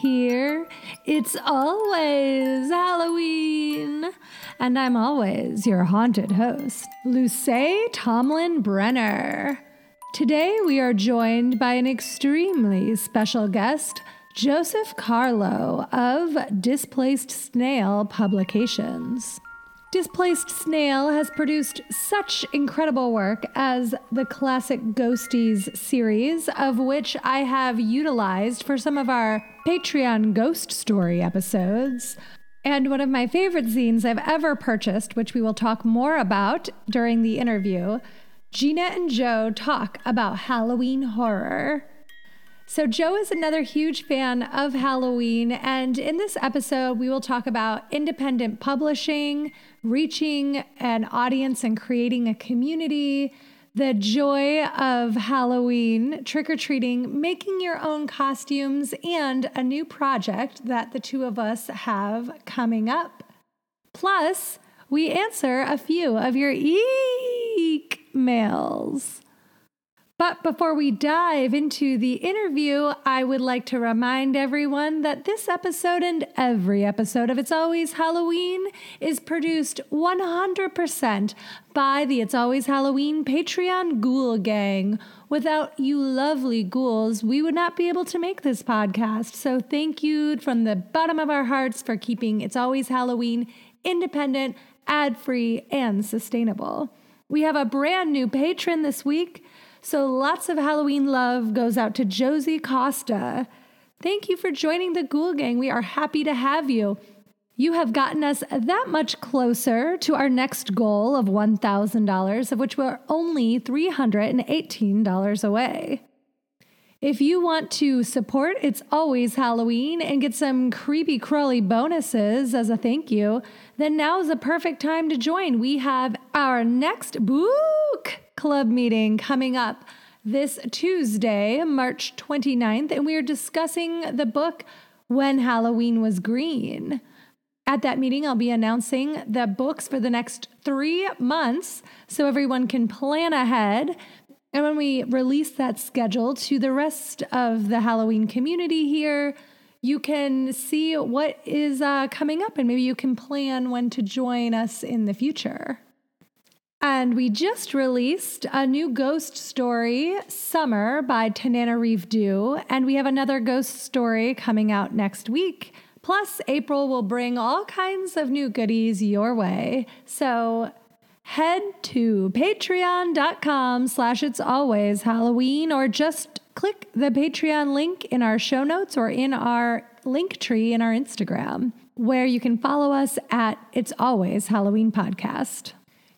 here. It's always Halloween. And I'm always your haunted host, Luce Tomlin Brenner. Today we are joined by an extremely special guest, Joseph Carlo of Displaced Snail Publications. Displaced Snail has produced such incredible work as the classic Ghosties series, of which I have utilized for some of our Patreon ghost story episodes. And one of my favorite zines I've ever purchased, which we will talk more about during the interview, Gina and Joe talk about Halloween horror. So, Joe is another huge fan of Halloween, and in this episode, we will talk about independent publishing, reaching an audience and creating a community, the joy of Halloween, trick or treating, making your own costumes, and a new project that the two of us have coming up. Plus, we answer a few of your eek mails. But before we dive into the interview, I would like to remind everyone that this episode and every episode of It's Always Halloween is produced 100% by the It's Always Halloween Patreon Ghoul Gang. Without you lovely ghouls, we would not be able to make this podcast. So thank you from the bottom of our hearts for keeping It's Always Halloween independent, ad free, and sustainable. We have a brand new patron this week. So lots of Halloween love goes out to Josie Costa. Thank you for joining the Ghoul Gang. We are happy to have you. You have gotten us that much closer to our next goal of $1,000, of which we're only $318 away. If you want to support It's Always Halloween and get some creepy crawly bonuses as a thank you, then now is the perfect time to join. We have our next book club meeting coming up this Tuesday, March 29th, and we are discussing the book When Halloween Was Green. At that meeting, I'll be announcing the books for the next three months so everyone can plan ahead. And when we release that schedule to the rest of the Halloween community here, you can see what is uh, coming up and maybe you can plan when to join us in the future. And we just released a new ghost story, Summer by Tananarive Due. And we have another ghost story coming out next week. Plus, April will bring all kinds of new goodies your way. So head to patreon.com slash it's always Halloween or just click the Patreon link in our show notes or in our link tree in our Instagram, where you can follow us at It's Always Halloween Podcast.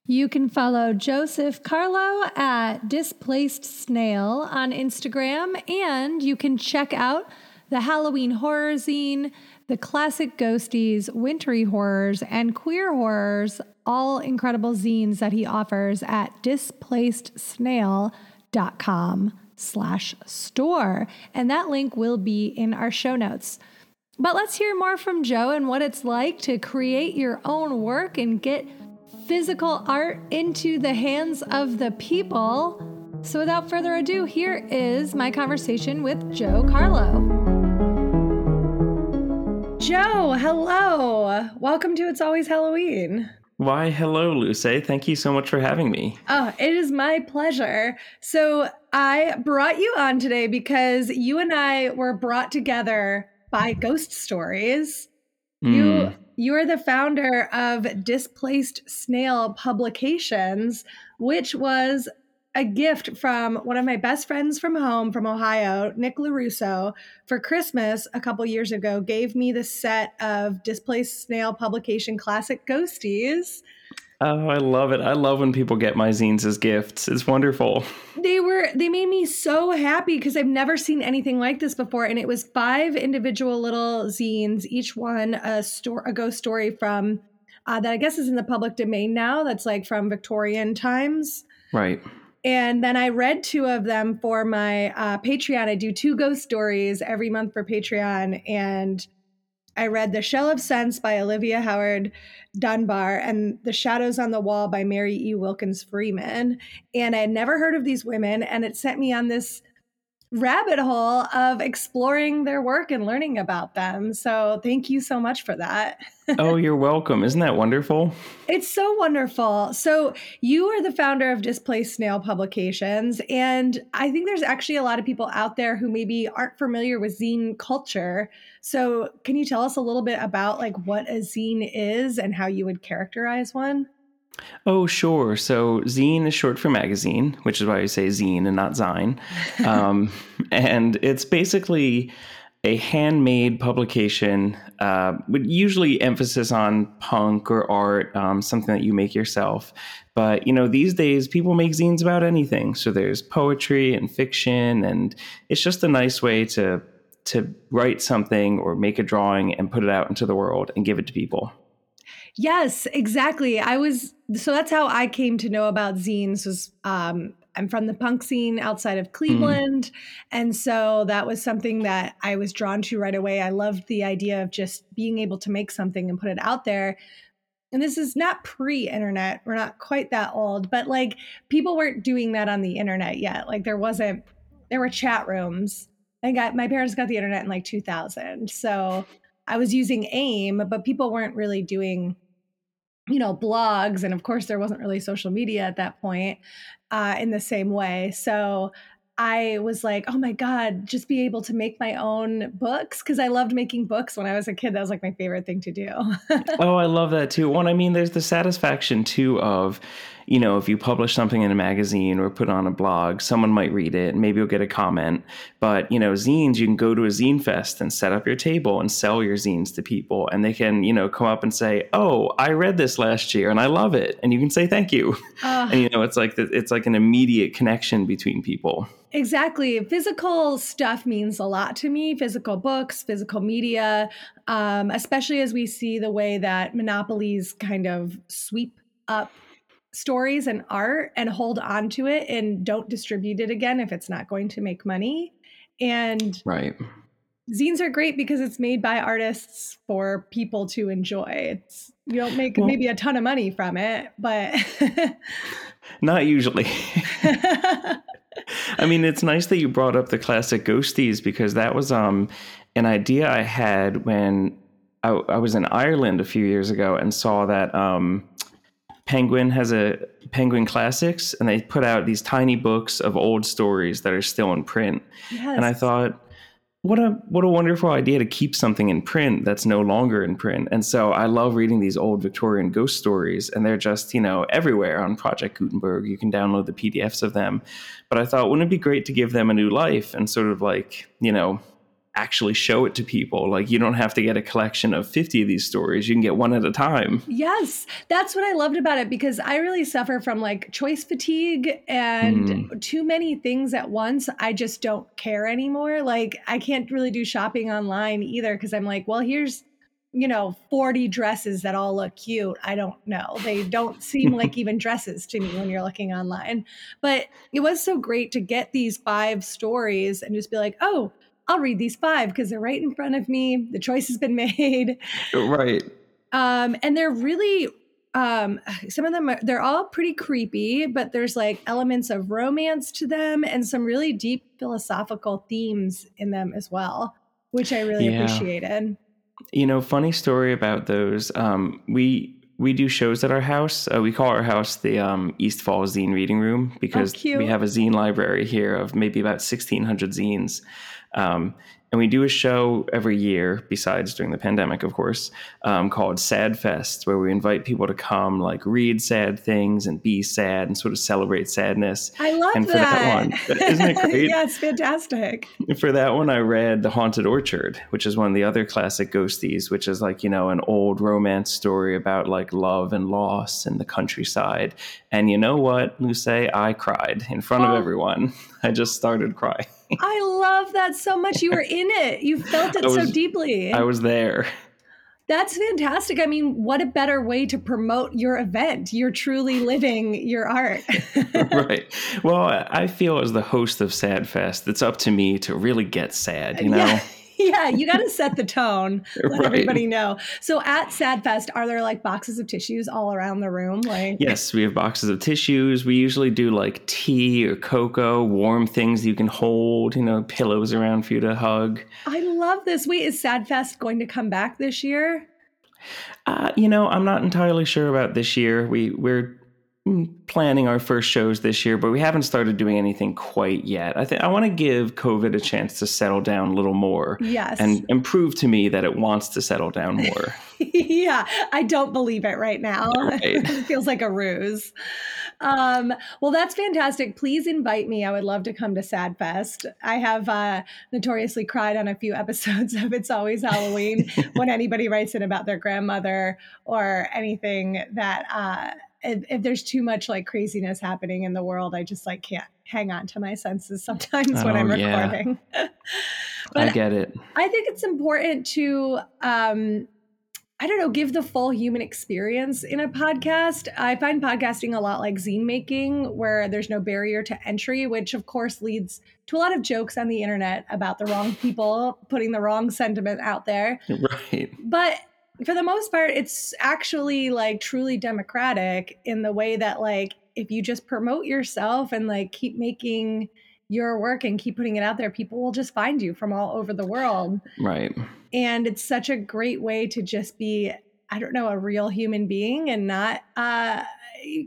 You can follow Joseph Carlo at Displaced Snail on Instagram, and you can check out the Halloween Horror Zine, the Classic Ghosties, Wintry Horrors, and Queer Horrors, all incredible zines that he offers at displacedsnail.com slash store. And that link will be in our show notes. But let's hear more from Joe and what it's like to create your own work and get physical art into the hands of the people. So, without further ado, here is my conversation with Joe Carlo. Joe, hello. Welcome to It's Always Halloween. Why, hello, Luce. Thank you so much for having me. Oh, it is my pleasure. So, I brought you on today because you and I were brought together by Ghost Stories. Mm. You you are the founder of Displaced Snail Publications, which was a gift from one of my best friends from home from Ohio, Nick LaRusso, for Christmas a couple years ago, gave me the set of Displaced Snail Publication Classic Ghosties. Oh, I love it. I love when people get my zines as gifts. It's wonderful. They were they made me so happy because I've never seen anything like this before and it was five individual little zines, each one a story a ghost story from uh, that I guess is in the public domain now. That's like from Victorian times. Right. And then I read two of them for my uh, Patreon. I do two ghost stories every month for Patreon and I read The Shell of Sense by Olivia Howard Dunbar and The Shadows on the Wall by Mary E. Wilkins Freeman. And I had never heard of these women, and it sent me on this rabbit hole of exploring their work and learning about them. So thank you so much for that. oh, you're welcome. Isn't that wonderful? It's so wonderful. So you are the founder of Displaced Snail Publications. And I think there's actually a lot of people out there who maybe aren't familiar with zine culture. So can you tell us a little bit about like what a zine is and how you would characterize one? Oh, sure. So zine is short for magazine, which is why I say zine and not zine. Um, and it's basically a handmade publication uh, with usually emphasis on punk or art, um, something that you make yourself. But you know, these days people make zines about anything. So there's poetry and fiction, and it's just a nice way to to write something or make a drawing and put it out into the world and give it to people. Yes, exactly. I was so that's how I came to know about zines was um I'm from the punk scene outside of mm. Cleveland. Mm. And so that was something that I was drawn to right away. I loved the idea of just being able to make something and put it out there. And this is not pre internet. We're not quite that old, but like people weren't doing that on the internet yet. Like there wasn't, there were chat rooms. I got my parents got the internet in like 2000. So I was using AIM, but people weren't really doing you know blogs and of course there wasn't really social media at that point uh, in the same way. So I was like, oh my God, just be able to make my own books. Cause I loved making books when I was a kid. That was like my favorite thing to do. oh, I love that too. One, I mean, there's the satisfaction too of you know, if you publish something in a magazine or put on a blog, someone might read it, and maybe you'll get a comment. But, you know, zines, you can go to a zine fest and set up your table and sell your zines to people. And they can, you know, come up and say, Oh, I read this last year and I love it. And you can say thank you. Uh, and, you know, it's like, the, it's like an immediate connection between people. Exactly. Physical stuff means a lot to me physical books, physical media, um, especially as we see the way that monopolies kind of sweep up stories and art and hold on to it and don't distribute it again if it's not going to make money. And right. Zines are great because it's made by artists for people to enjoy. It's you don't make well, maybe a ton of money from it, but not usually. I mean, it's nice that you brought up the classic ghosties because that was um an idea I had when I, I was in Ireland a few years ago and saw that um Penguin has a Penguin Classics, and they put out these tiny books of old stories that are still in print. Yes. And I thought, what a what a wonderful idea to keep something in print that's no longer in print. And so I love reading these old Victorian ghost stories, and they're just you know everywhere on Project Gutenberg. You can download the PDFs of them. But I thought, wouldn't it be great to give them a new life and sort of like you know actually show it to people. Like you don't have to get a collection of 50 of these stories. You can get one at a time. Yes. That's what I loved about it because I really suffer from like choice fatigue and mm. too many things at once. I just don't care anymore. Like I can't really do shopping online either because I'm like, well, here's you know 40 dresses that all look cute i don't know they don't seem like even dresses to me when you're looking online but it was so great to get these five stories and just be like oh I'll read these five because they're right in front of me. The choice has been made. Right. Um, and they're really um some of them are, they're all pretty creepy but there's like elements of romance to them and some really deep philosophical themes in them as well which i really yeah. appreciated you know funny story about those um we we do shows at our house. Uh, we call our house the um, East Falls Zine Reading Room because oh, we have a zine library here of maybe about 1,600 zines. Um, and we do a show every year, besides during the pandemic, of course, um, called Sad Fest, where we invite people to come, like read sad things and be sad and sort of celebrate sadness. I love and for that. that one, isn't it great? yeah, it's fantastic. For that one, I read The Haunted Orchard, which is one of the other classic ghosties, which is like, you know, an old romance story about like love and loss in the countryside. And you know what, Luce? I cried in front oh. of everyone. I just started crying. I love that so much. You were in it. You felt it was, so deeply. I was there. That's fantastic. I mean, what a better way to promote your event? You're truly living your art. right. Well, I feel as the host of Sad Fest, it's up to me to really get sad, you know? Yeah. yeah, you got to set the tone. Let Right. everybody know. So at Sadfest, are there like boxes of tissues all around the room? Like, Yes, we have boxes of tissues. We usually do like tea or cocoa, warm things you can hold, you know, pillows around for you to hug. I love this. Wait, is Sadfest going to come back this year? Uh, you know, I'm not entirely sure about this year. We we're planning our first shows this year, but we haven't started doing anything quite yet. I think I want to give COVID a chance to settle down a little more Yes. and and prove to me that it wants to settle down more. yeah, I don't believe it right now. Right. it feels like a ruse. Um, well, that's fantastic. Please invite me. I would love to come to Sadfest. I have uh, notoriously cried on a few episodes of It's Always Halloween when anybody writes in about their grandmother or anything that uh, if, if there's too much like craziness happening in the world, I just like can't hang on to my senses sometimes when Oh, I'm yeah. recording. I get it. I think it's important to, um, I don't know, give the full human experience in a podcast. I find podcasting a lot like zine making, where there's no barrier to entry, which of course leads to a lot of jokes on the internet about the wrong people putting the wrong sentiment out there. Right. But for the most part, it's actually like truly democratic in the way that, like, if you just promote yourself and like keep making your work and keep putting it out there, people will just find you from all over the world. Right. And it's such a great way to just be, I don't know, a real human being and not uh,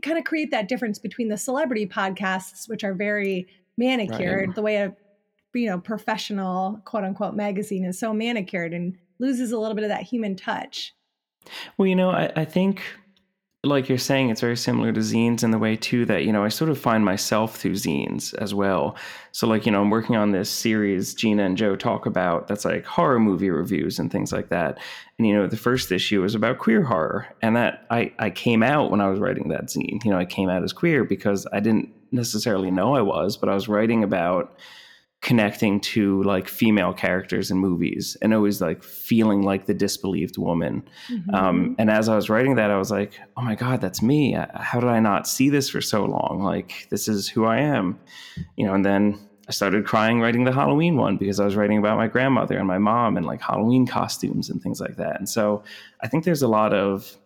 kind of create that difference between the celebrity podcasts, which are very manicured, Right. the way a you know professional quote unquote magazine is so manicured and loses a little bit of that human touch. Well, you know, I, I think, like you're saying, it's very similar to zines in the way, too, that, you know, I sort of find myself through zines as well. So, like, you know, I'm working on this series Gina and Joe talk about that's like horror movie reviews and things like that. And, you know, the first issue was about queer horror. And that I, I came out when I was writing that zine. You know, I came out as queer because I didn't necessarily know I was, but I was writing about connecting to like female characters in movies and always like feeling like the disbelieved woman Mm-hmm. um, and as I was writing that, I was like, oh my God, that's me. Uh, How did I not see this for so long? Like, this is who I am. You know, and then I started crying writing the Halloween one because I was writing about my grandmother and my mom and like Halloween costumes and things like that. And so I think there's a lot of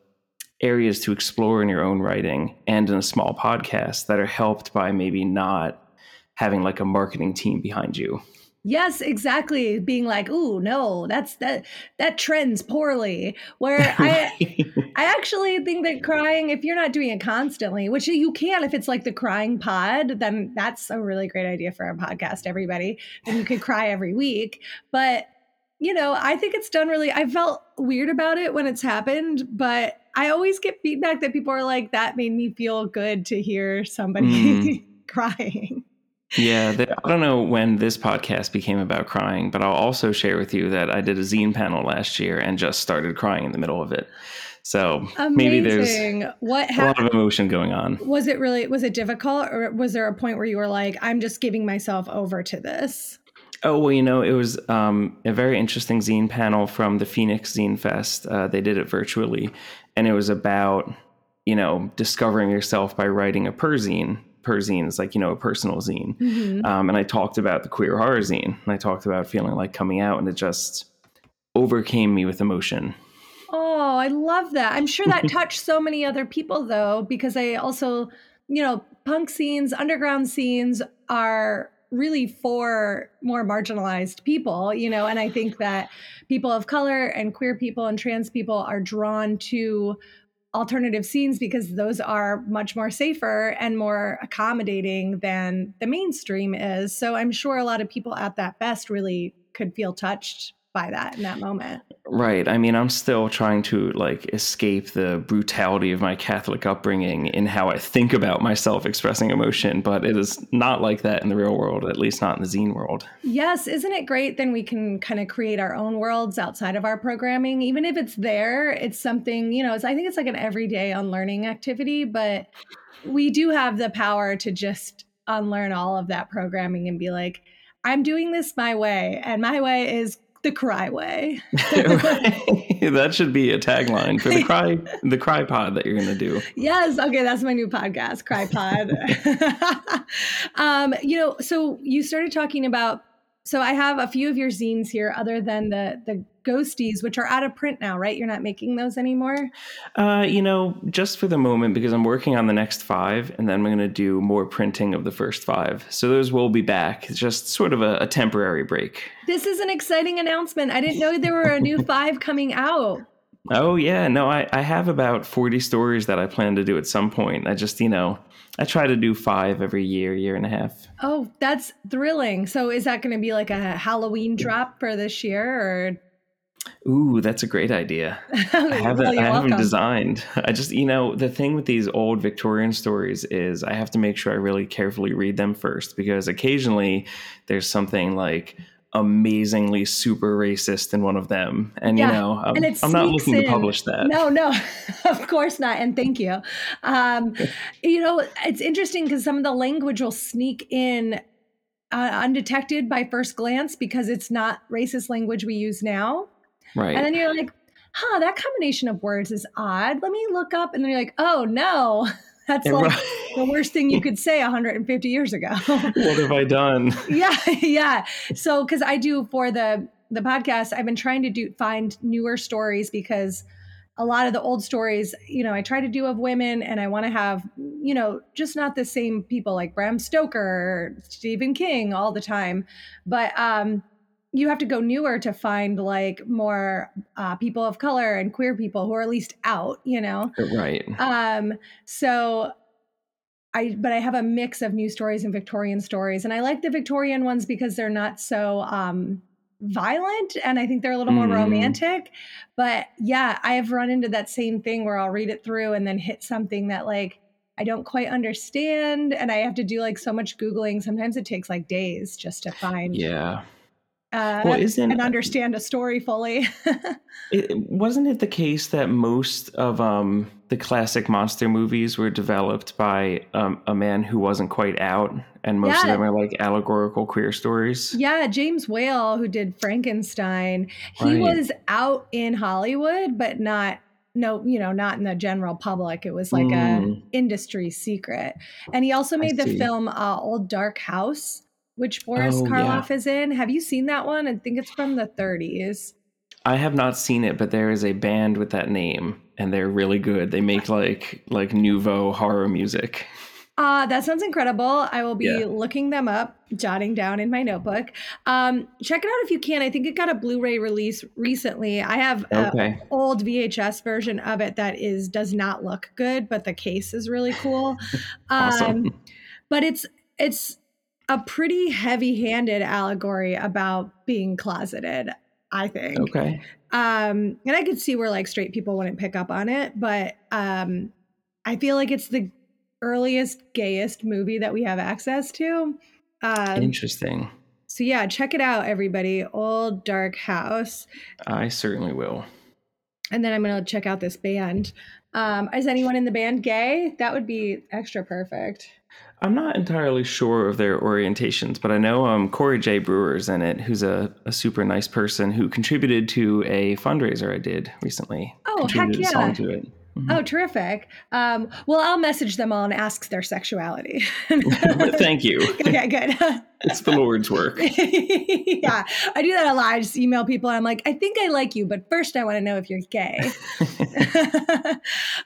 areas to explore in your own writing and in a small podcast that are helped by maybe not having like a marketing team behind you. Yes, exactly. Being like, "Ooh, no, that's that that trends poorly." Where I I actually think that crying, if you're not doing it constantly, which you can if it's like the crying pod, then that's a really great idea for our podcast, everybody. And you could cry every week. But, you know, I think it's done really, I felt weird about it when it's happened, but I always get feedback that people are like, that made me feel good to hear somebody mm. crying. Yeah, the, I don't know when this podcast became about crying, but I'll also share with you that I did a zine panel last year and just started crying in the middle of it. So Amazing. maybe there's what a lot of emotion going on. Was it really was it difficult or was there a point where you were like I'm just giving myself over to this? Oh well, you know, it was um, a very interesting zine panel from the Phoenix Zine Fest. Uh, they did it virtually, and it was about you know discovering yourself by writing a per zine. Per zine is like you know a personal zine, Mhm. um, and I talked about the queer horror zine, and I talked about feeling like coming out, and it just overcame me with emotion. Oh, I love that. I'm sure that touched so many other people though because I also, you know, punk scenes, underground scenes are really for more marginalized people, you know, and I think that people of color and queer people and trans people are drawn to alternative scenes because those are much more safer and more accommodating than the mainstream is. So I'm sure a lot of people at that best really could feel touched by that in that moment. Right. I mean, I'm still trying to like escape the brutality of my Catholic upbringing in how I think about myself expressing emotion, but it is not like that in the real world, at least not in the zine world. Yes, isn't it great? Then we can kind of create our own worlds outside of our programming. Even if it's there, it's something, you know, it's, I think it's like an everyday unlearning activity, but we do have the power to just unlearn all of that programming and be like, I'm doing this my way, and my way is the cry way. that should be a tagline for the cry the cry pod that you're going to do. Yes. Okay. That's my new podcast, Cry Pod. um, you know, so you started talking about so I have a few of your zines here, other than the the ghosties, which are out of print now, right? You're not making those anymore. Uh, you know, just for the moment, because I'm working on the next five, and then I'm going to do more printing of the first five. So those will be back. It's just sort of a, a temporary break. This is an exciting announcement. I didn't know there were a new five coming out. Oh yeah, no, I, I have about 40 stories that I plan to do at some point. I just, you know, I try to do five every year, year and a half. Oh, that's thrilling. So is that going to be like a Halloween drop for this year or Ooh, that's a great idea. I haven't well, I haven't designed. I just you know, the thing with these old Victorian stories is I have to make sure I really carefully read them first because occasionally there's something like amazingly super racist in one of them. And yeah. you know, I'm, I'm not looking in. to publish that. No, no, of course not. And thank you. Um, you know, it's interesting because some of the language will sneak in uh, undetected by first glance because it's not racist language we use now. Right. And then you're like, huh, that combination of words is odd. Let me look up. And then you're like, oh no. That's like right. the worst thing you could say 150 years ago. what have I done? yeah, yeah. So because I do for the the podcast, I've been trying to do find newer stories because a lot of the old stories, you know, I try to do of women and I want to have, you know, just not the same people like Bram Stoker or Stephen King all the time. But um you have to go newer to find like more uh, people of color and queer people who are at least out you know? Right. Um so i but i have a mix of new stories and victorian stories and i like the victorian ones because they're not so um violent and i think they're a little more mm. romantic but yeah i have run into that same thing where i'll read it through and then hit something that like I don't quite understand and I have to do like so much googling. Sometimes it takes like days just to find yeah uh, well, isn't, and understand a story fully. it, wasn't it the case that most of um, the classic monster movies were developed by um, a man who wasn't quite out, and most yeah. of them are like allegorical queer stories? Yeah, James Whale, who did Frankenstein, he right. was out in Hollywood, but not no you know not in the general public it was like mm. a industry secret and he also made the film uh, old dark house which Boris oh, Karloff yeah. is in. Have you seen that one? I think it's from the 30s. I have not seen it, but there is a band with that name, and they're really good. They make like like nouveau horror music. Uh, that sounds incredible. I will be yeah. looking them up, jotting down in my notebook. Um, check it out if you can. I think it got a Blu-ray release recently. I have an old VHS version of it that is does not look good, but the case is really cool. awesome. Um, but it's it's a pretty heavy-handed allegory about being closeted i think. Okay. Um and i could see where like straight people wouldn't pick up on it but um i feel like it's the earliest gayest movie that we have access to. Um, interesting. so yeah check it out everybody. Old dark house. I certainly will. And then i'm gonna check out this band um is anyone in the band gay that would be extra perfect I'm not entirely sure of their orientations, but I know um, Corey J. Brewer's in it, who's a, a super nice person who contributed to a fundraiser I did recently. Oh, heck yeah. Mm-hmm. Oh, terrific. Um, well, I'll message them all and ask their sexuality. Thank you. Okay, good. it's the Lord's work. yeah, I do that a lot. I just email people and I'm like, I think I like you, but first I want to know if you're gay.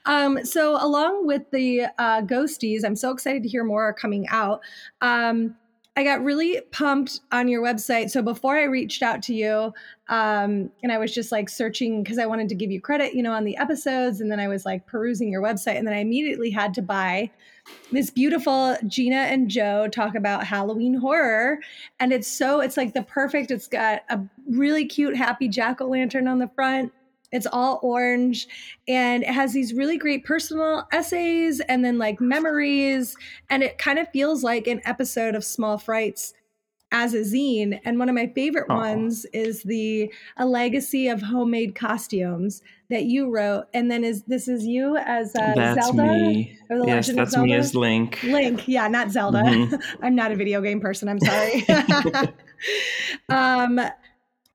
um, so, along with the uh, ghosties, I'm so excited to hear more are coming out. Um, I got really pumped on your website. So before I reached out to you, um, and I was just like searching because I wanted to give you credit, you know, on the episodes, and then I was like perusing your website, and then I immediately had to buy this beautiful Gina and Joe talk about Halloween horror, and it's so it's like the perfect. It's got a really cute, happy jack o' lantern on the front it's all orange and it has these really great personal essays and then like memories. And it kind of feels like an episode of Small Frights as a zine. And one of my favorite oh. ones is the A Legacy of Homemade Costumes that you wrote. And then is this is you as uh, that's Zelda? Me. yes, that's Zelda? me as Link. Link, yeah, not Zelda. Mm-hmm. I'm not a video game person. I'm sorry. um,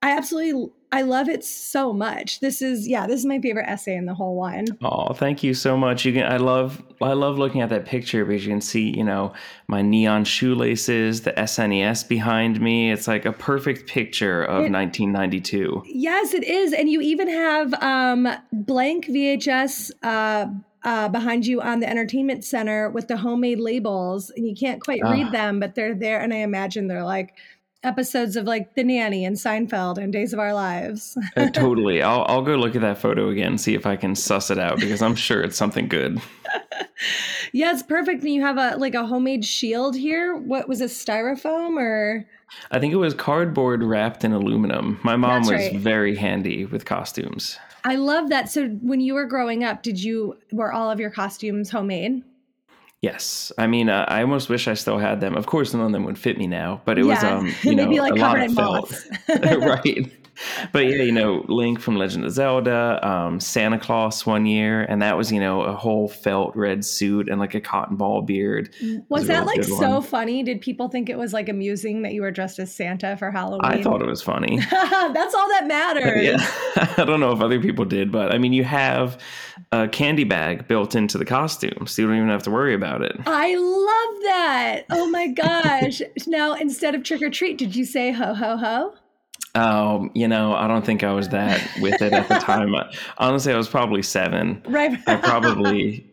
I absolutely I love it so much. This is yeah, this is my favorite essay in the whole one. Oh, thank you so much. You can I love I love looking at that picture because you can see, you know, my neon shoelaces, the SNES behind me. It's like a perfect picture of It- 1992. Yes, it is. And you even have um, blank VHS uh, uh, behind you on the entertainment center with the homemade labels. And you can't quite Ah. read them, but they're there. And I imagine they're like episodes of like The Nanny and Seinfeld and Days of Our Lives. Uh, totally. I'll I'll go look at that photo again, see if I can suss it out because I'm sure it's something good. yeah, it's perfect. And you have a like a homemade shield here. What was it, styrofoam or? I think it was cardboard wrapped in aluminum. My mom That's was right. very handy with costumes. I love that. So when you were growing up, did you were all of your costumes homemade? Yes, I mean, uh, I almost wish I still had them. Of course, none of them would fit me now, but it was Yeah. um, you They'd know, be, like, a lot covered of in felt, right? But yeah, you know, Link from Legend of Zelda, um, Santa Claus one year, and that was you know a whole felt red suit and like a cotton ball beard. Was a that like so one. funny? Did people think it was like amusing that you were dressed as Santa for Halloween? I thought it was funny. That's all that matters. yeah, I don't know if other people did, but I mean, you have a candy bag built into the costume, so you don't even have to worry about it. I love that. Oh my gosh. now, instead of trick or treat, did you say ho, ho, ho? Um, you know, I don't think I was that with it at the time. Honestly, I was probably seven. Right. I probably,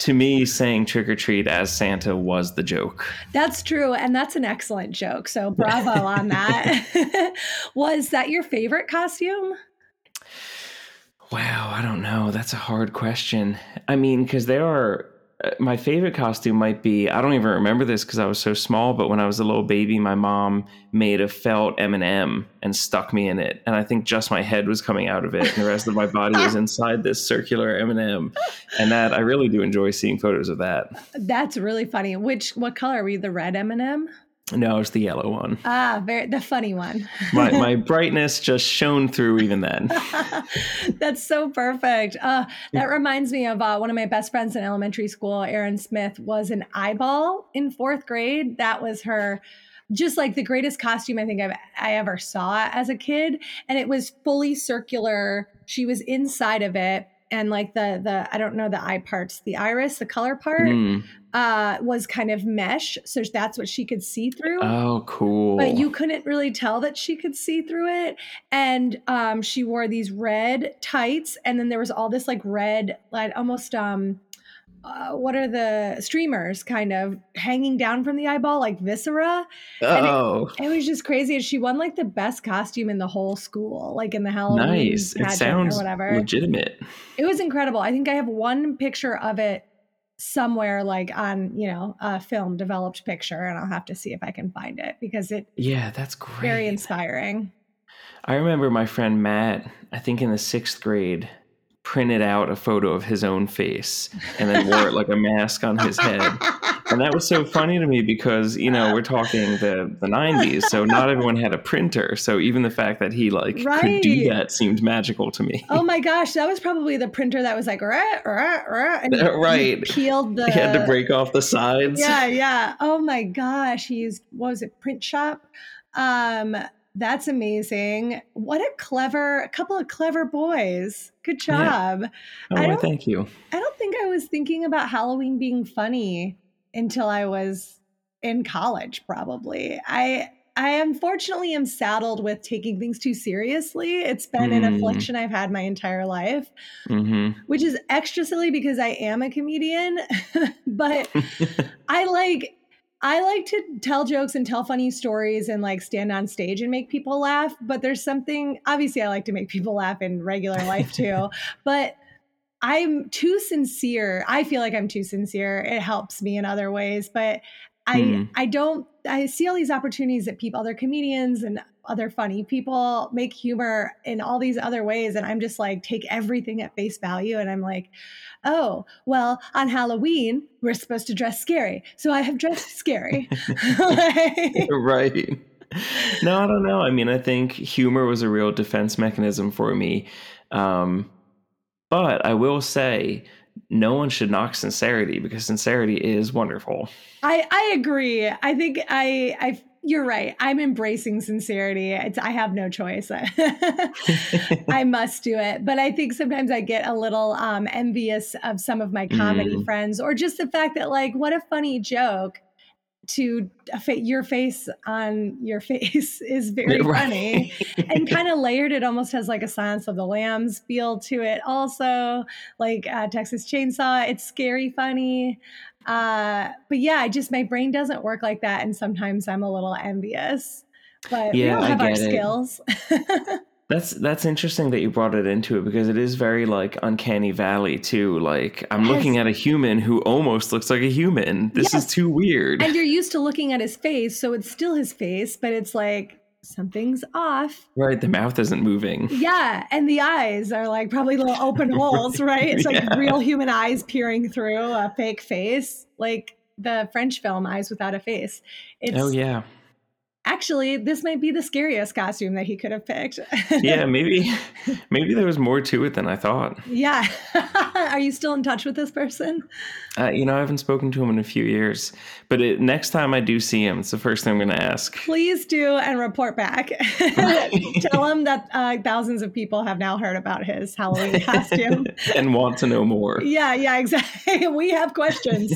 to me, saying trick or treat as Santa was the joke. that's true. And that's an excellent joke. So bravo on that. was that your favorite costume? Wow, I don't know. That's a hard question. I mean, because there are. Uh, My favorite costume might be I don't even remember this because I was so small. But when I was a little baby, my mom made a felt M and m and stuck me in it, and I think just my head was coming out of it, and the rest of my body was inside this circular M and m And that I really do enjoy seeing photos of that. That's really funny. Which what color were you? The red M&M? No, it's the yellow one. Ah, very the funny one. My my brightness just shone through even then. That's so perfect. Uh, that reminds me of uh, one of my best friends in elementary school, Erin Smith, was an eyeball in fourth grade. That was her. Just like the greatest costume I think I've I ever saw as a kid, and it was fully circular. She was inside of it, and like the the I don't know the eye parts, the iris, the color part, Mm. Uh, was kind of mesh, so that's what she could see through Oh, cool. but you couldn't really tell that she could see through it and um she wore these red tights and then there was all this like red like almost um uh, what are the streamers kind of hanging down from the eyeball like viscera and it- oh, it was just crazy and she won like the best costume in the whole school like in the halloween nice. It sounds or whatever legitimate. it was incredible i think i have one picture of it somewhere like on you know a film developed picture and i'll have to see if i can find it because it Yeah, that's great. very inspiring. I remember my friend Matt, I think in the sixth grade, printed out a photo of his own face and then wore it like a mask on his head. And that was so funny to me because, you know, we're talking the, the 90s, so not everyone had a printer. So even the fact that he like could do that seemed magical to me. Oh my gosh, that was probably the printer that was like rah, rah, rah, and he- Right. he peeled the he had to break off the sides. Yeah, yeah. Oh my gosh, he used what was it, print shop? Um, that's amazing. What a clever, a couple of clever boys. Good Yeah. job. Oh, I thank you. I don't think I was thinking about Halloween being funny until I was in college, probably. I I unfortunately am saddled with taking things too seriously. It's been an Mm. affliction I've had my entire life, hmm which is extra silly because I am a comedian. but I like I like to tell jokes and tell funny stories and like stand on stage and make people laugh. But there's something obviously I like to make people laugh in regular life too. but I'm too sincere. I feel like I'm too sincere. It helps me in other ways, but I Hmm. I don't I see all these opportunities that people other comedians and other funny people make humor in all these other ways and I'm just like take everything at face value and I'm like, "Oh, well, on Halloween, we're supposed to dress scary. So I have dressed scary." Like- right. No, I don't know. I mean, I think humor was a real defense mechanism for me. Um, but I will say, no one should knock sincerity because sincerity is wonderful. I I agree. I think I I you're right. I'm embracing sincerity. It's, I have no choice. I must do it. But I think sometimes I get a little um, envious of some of my comedy Mm. friends, or just the fact that, like, what a funny joke to fa- your face on your face is very funny and kind of layered it almost has like a silence of the lambs feel to it also like uh, texas chainsaw it's scary funny uh but yeah i just my brain doesn't work like that and sometimes i'm a little envious but Yeah, we all have our it. skills That's that's interesting that you brought it into it because it is very like uncanny valley too. Like I'm looking at a human who almost looks like a human. This Yes. is too weird. and you're used to looking at his face so it's still his face but it's like something's off right, the mouth isn't moving. yeah and the eyes are like probably little open holes right it's like Yeah. real human eyes peering through a fake face like the french film eyes without a face oh, it's Oh yeah. Actually this might be the scariest costume that he could have picked. Yeah, maybe maybe there was more to it than I thought. yeah. Are you still in touch with this person? Uh, you know, I haven't spoken to him in a few years, but it, next time I do see him, it's the first thing I'm going to ask. please do and report back. Tell him that uh, thousands of people have now heard about his halloween costume. And want to know more. yeah yeah exactly. We have questions.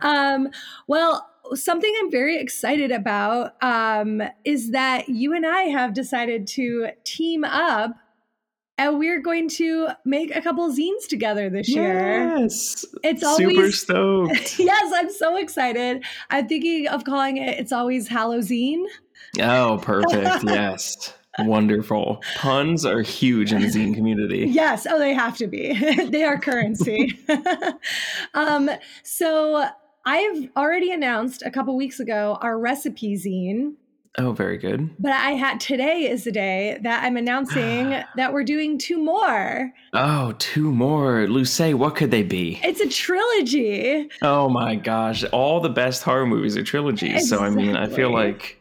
Um, well something i'm very excited about um, is that you and i have decided to team up and we're going to make a couple zines together this year Yes. it's always Super stoked. yes i'm so excited i'm thinking of calling it it's always halloween Oh, perfect. Yes. Wonderful. Puns are huge in the zine community. Yes. Oh, they have to be. they are currency. um, so I've already announced a couple weeks ago our recipe zine, Oh, very good. but I had today is the day that I'm announcing that we're doing two more. Oh, two more. Luce, what could they be? It's a trilogy. Oh my gosh. All the best horror movies are trilogies. So, I mean, I feel like,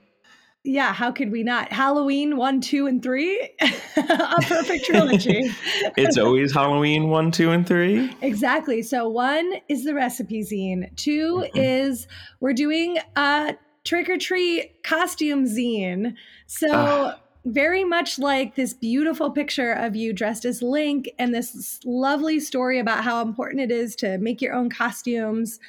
Yeah, how could we not? Halloween one, two, and three, a perfect trilogy. it's always Halloween one, two, and three. Exactly. So one is the recipe zine. 2 Mhm. is we're doing a trick or treat costume zine. So Ah. very much like this beautiful picture of you dressed as Link and this lovely story about how important it is to make your own costumes.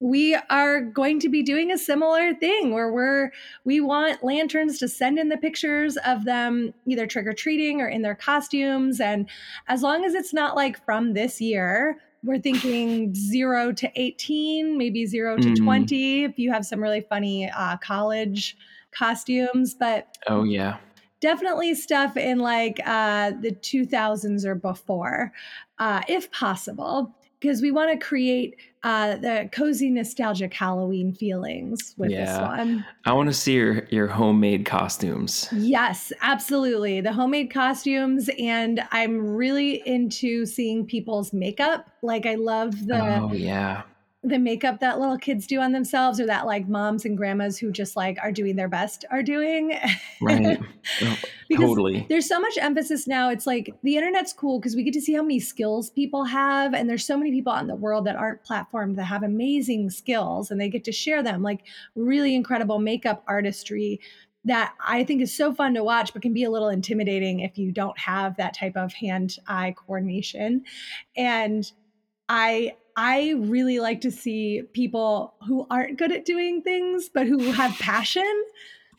We are going to be doing a similar thing where we're we want lanterns to send in the pictures of them either trick or treating or in their costumes and as long as it's not like from this year we're thinking 0 to 18 maybe 0 to Mm. 20 if you have some really funny uh, college costumes but Oh, yeah. definitely stuff in like uh, the 2000s or before uh, if possible because we want to create uh, the cozy nostalgic halloween feelings with this Yeah. one I want to see your, your homemade costumes. Yes, absolutely. The homemade costumes, and I'm really into seeing people's makeup. Like I love the oh, yeah. The makeup that little kids do on themselves, or that like moms and grandmas who just like are doing their best are doing. Right. Totally. there's so much emphasis now. It's like the internet's cool because we get to see how many skills people have. And there's so many people out in the world that aren't platformed that have amazing skills and they get to share them, like really incredible makeup artistry that I think is so fun to watch, but can be a little intimidating if you don't have that type of hand eye coordination. And I I really like to see people who aren't good at doing things, but who have passion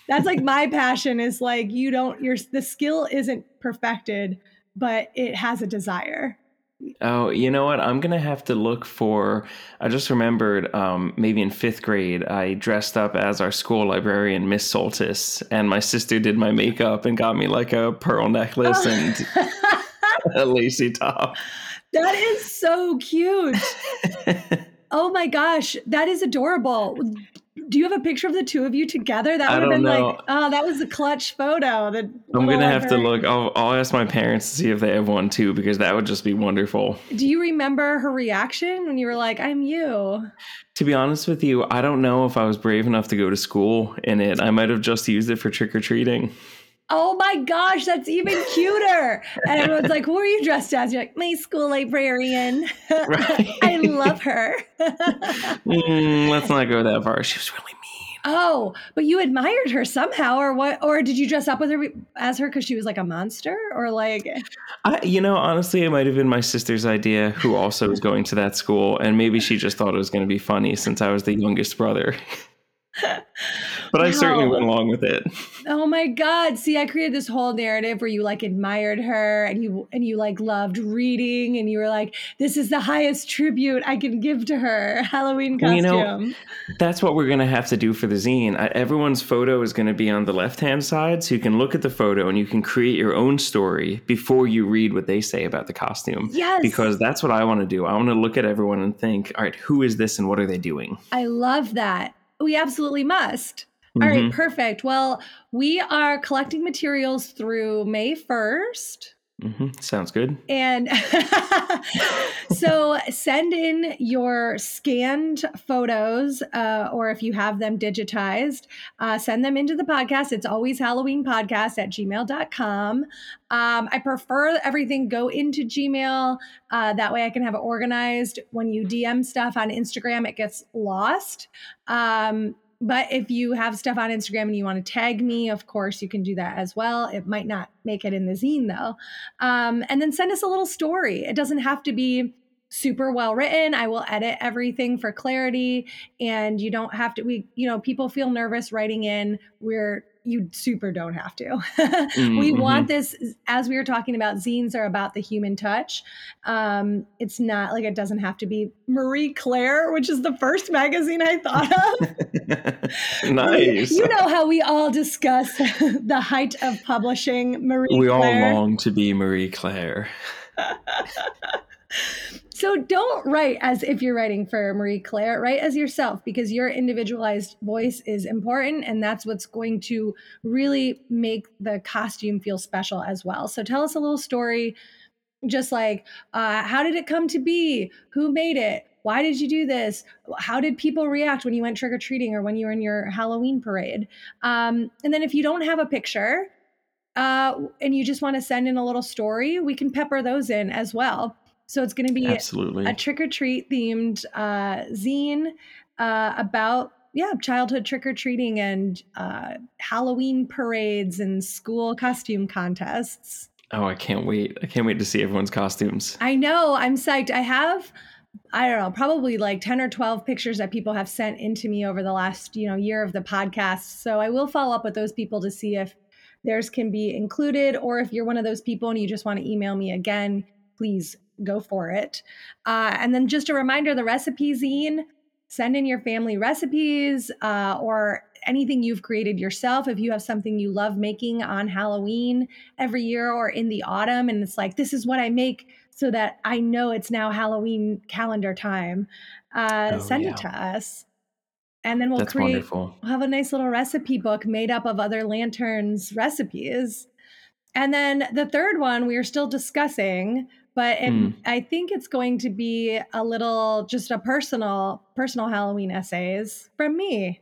that's like my passion is like you don't your the skill isn't perfected but it has a desire Oh, you know what? I'm gonna have to look for. I just remembered, um, maybe in fifth grade, I dressed up as our school librarian, Miss Soltis, and my sister did my makeup and got me like a pearl necklace and a lacy top. That is so cute oh my gosh that is adorable do you have a picture of the two of you together that I would have been know. like oh that was a clutch photo That I'm gonna oh, have to look. I'll, I'll ask my parents to see if they have one too, because that would just be wonderful. do you remember her reaction when you were like i'm you To be honest with you, I don't know if I was brave enough to go to school in it. I might have just used it for trick or treating. Oh my gosh that's even cuter and everyone's like who are you dressed as you're like my school librarian Right. i love her Mm, let's not go that far. She was really mean. Oh, but you admired her somehow, or what? Or did you dress up with her as her because she was like a monster, or like? I, you know, honestly, it might have been my sister's idea, who also was going to that school, and maybe she just thought it was going to be funny since I was the youngest brother. but I certainly went along with it. Oh my god. See, I created this whole narrative where you like admired her and you and you like loved reading and you were like, this is the highest tribute I can give to her. Halloween costume. You know, that's what we're gonna have to do for the zine. I, everyone's photo is gonna be on the left hand side, so you can look at the photo and you can create your own story before you read what they say about the costume. Yes. Because that's what I want to do. I want to look at everyone and think, all right, who is this and what are they doing? I love that. We absolutely must. Mm-hmm. All right, mm-hmm. perfect. Well, we are collecting materials through May 1st. Mm-hmm. Sounds good. And so send in your scanned photos, uh, or if you have them digitized, uh, send them into the podcast. It's always Halloween podcast at gmail.com. Um, I prefer everything go into Gmail. Uh, that way I can have it organized. When you DM stuff on Instagram, it gets lost. Um, but if you have stuff on Instagram and you want to tag me, of course, you can do that as well. It might not make it in the zine though. Um, and then send us a little story. It doesn't have to be super well written. I will edit everything for clarity and you don't have to we you know people feel nervous writing in. We're you super don't have to. mm-hmm. We want this, as we were talking about, zines are about the human touch. Um, it's not like it doesn't have to be Marie Claire, which is the first magazine I thought of. nice. You know how we all discuss the height of publishing Marie Claire. we Claire. all long to be Marie Claire. So don't write as if you're writing for Marie Claire, write as yourself because your individualized voice is important and that's what's going to really make the costume feel special as well. So tell us a little story, just like uh, how did it come to be? Who made it? Why did you do this? How did people react when you went trick or treating or when you were in your Halloween parade? Um, and then if you don't have a picture, uh, and you just want to send in a little story, we can pepper those in as well. So it's going to be Absolutely. a trick or treat themed uh, zine uh, about yeah childhood trick or treating and uh, Halloween parades and school costume contests. Oh, I can't wait! I can't wait to see everyone's costumes. I know. I'm psyched. I have. I don't know, probably like 10 or 12 pictures that people have sent into me over the last, you know, year of the podcast. So I will follow up with those people to see if theirs can be included or if you're one of those people and you just want to email me again, please go for it. Uh, and then just a reminder the recipe zine, send in your family recipes uh, or anything you've created yourself. If you have something you love making on Halloween every year or in the autumn, and it's like, this is what I make so that I know it's now Halloween calendar time, uh, oh, send yeah. it to us. And then we'll That's create, wonderful. we'll have a nice little recipe book made up of other lanterns recipes. And then the third one we are still discussing, but it, mm. I think it's going to be a little just a personal personal Halloween essays from me.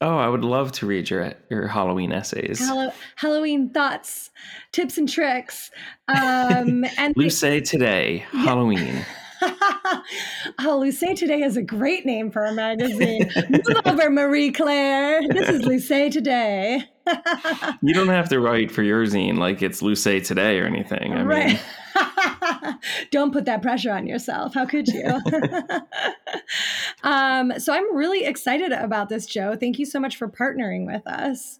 Oh, I would love to read your your Halloween essays. Hallow- Halloween thoughts, tips and tricks. Um, and Luce today, yeah. Halloween. oh, Luce today is a great name for a magazine. Move over, Marie Claire. This is Luce today. you don't have to write for your zine like it's Luce today or anything. I right. mean Don't put that pressure on yourself. How could you? um, so I'm really excited about this, Joe. Thank you so much for partnering with us.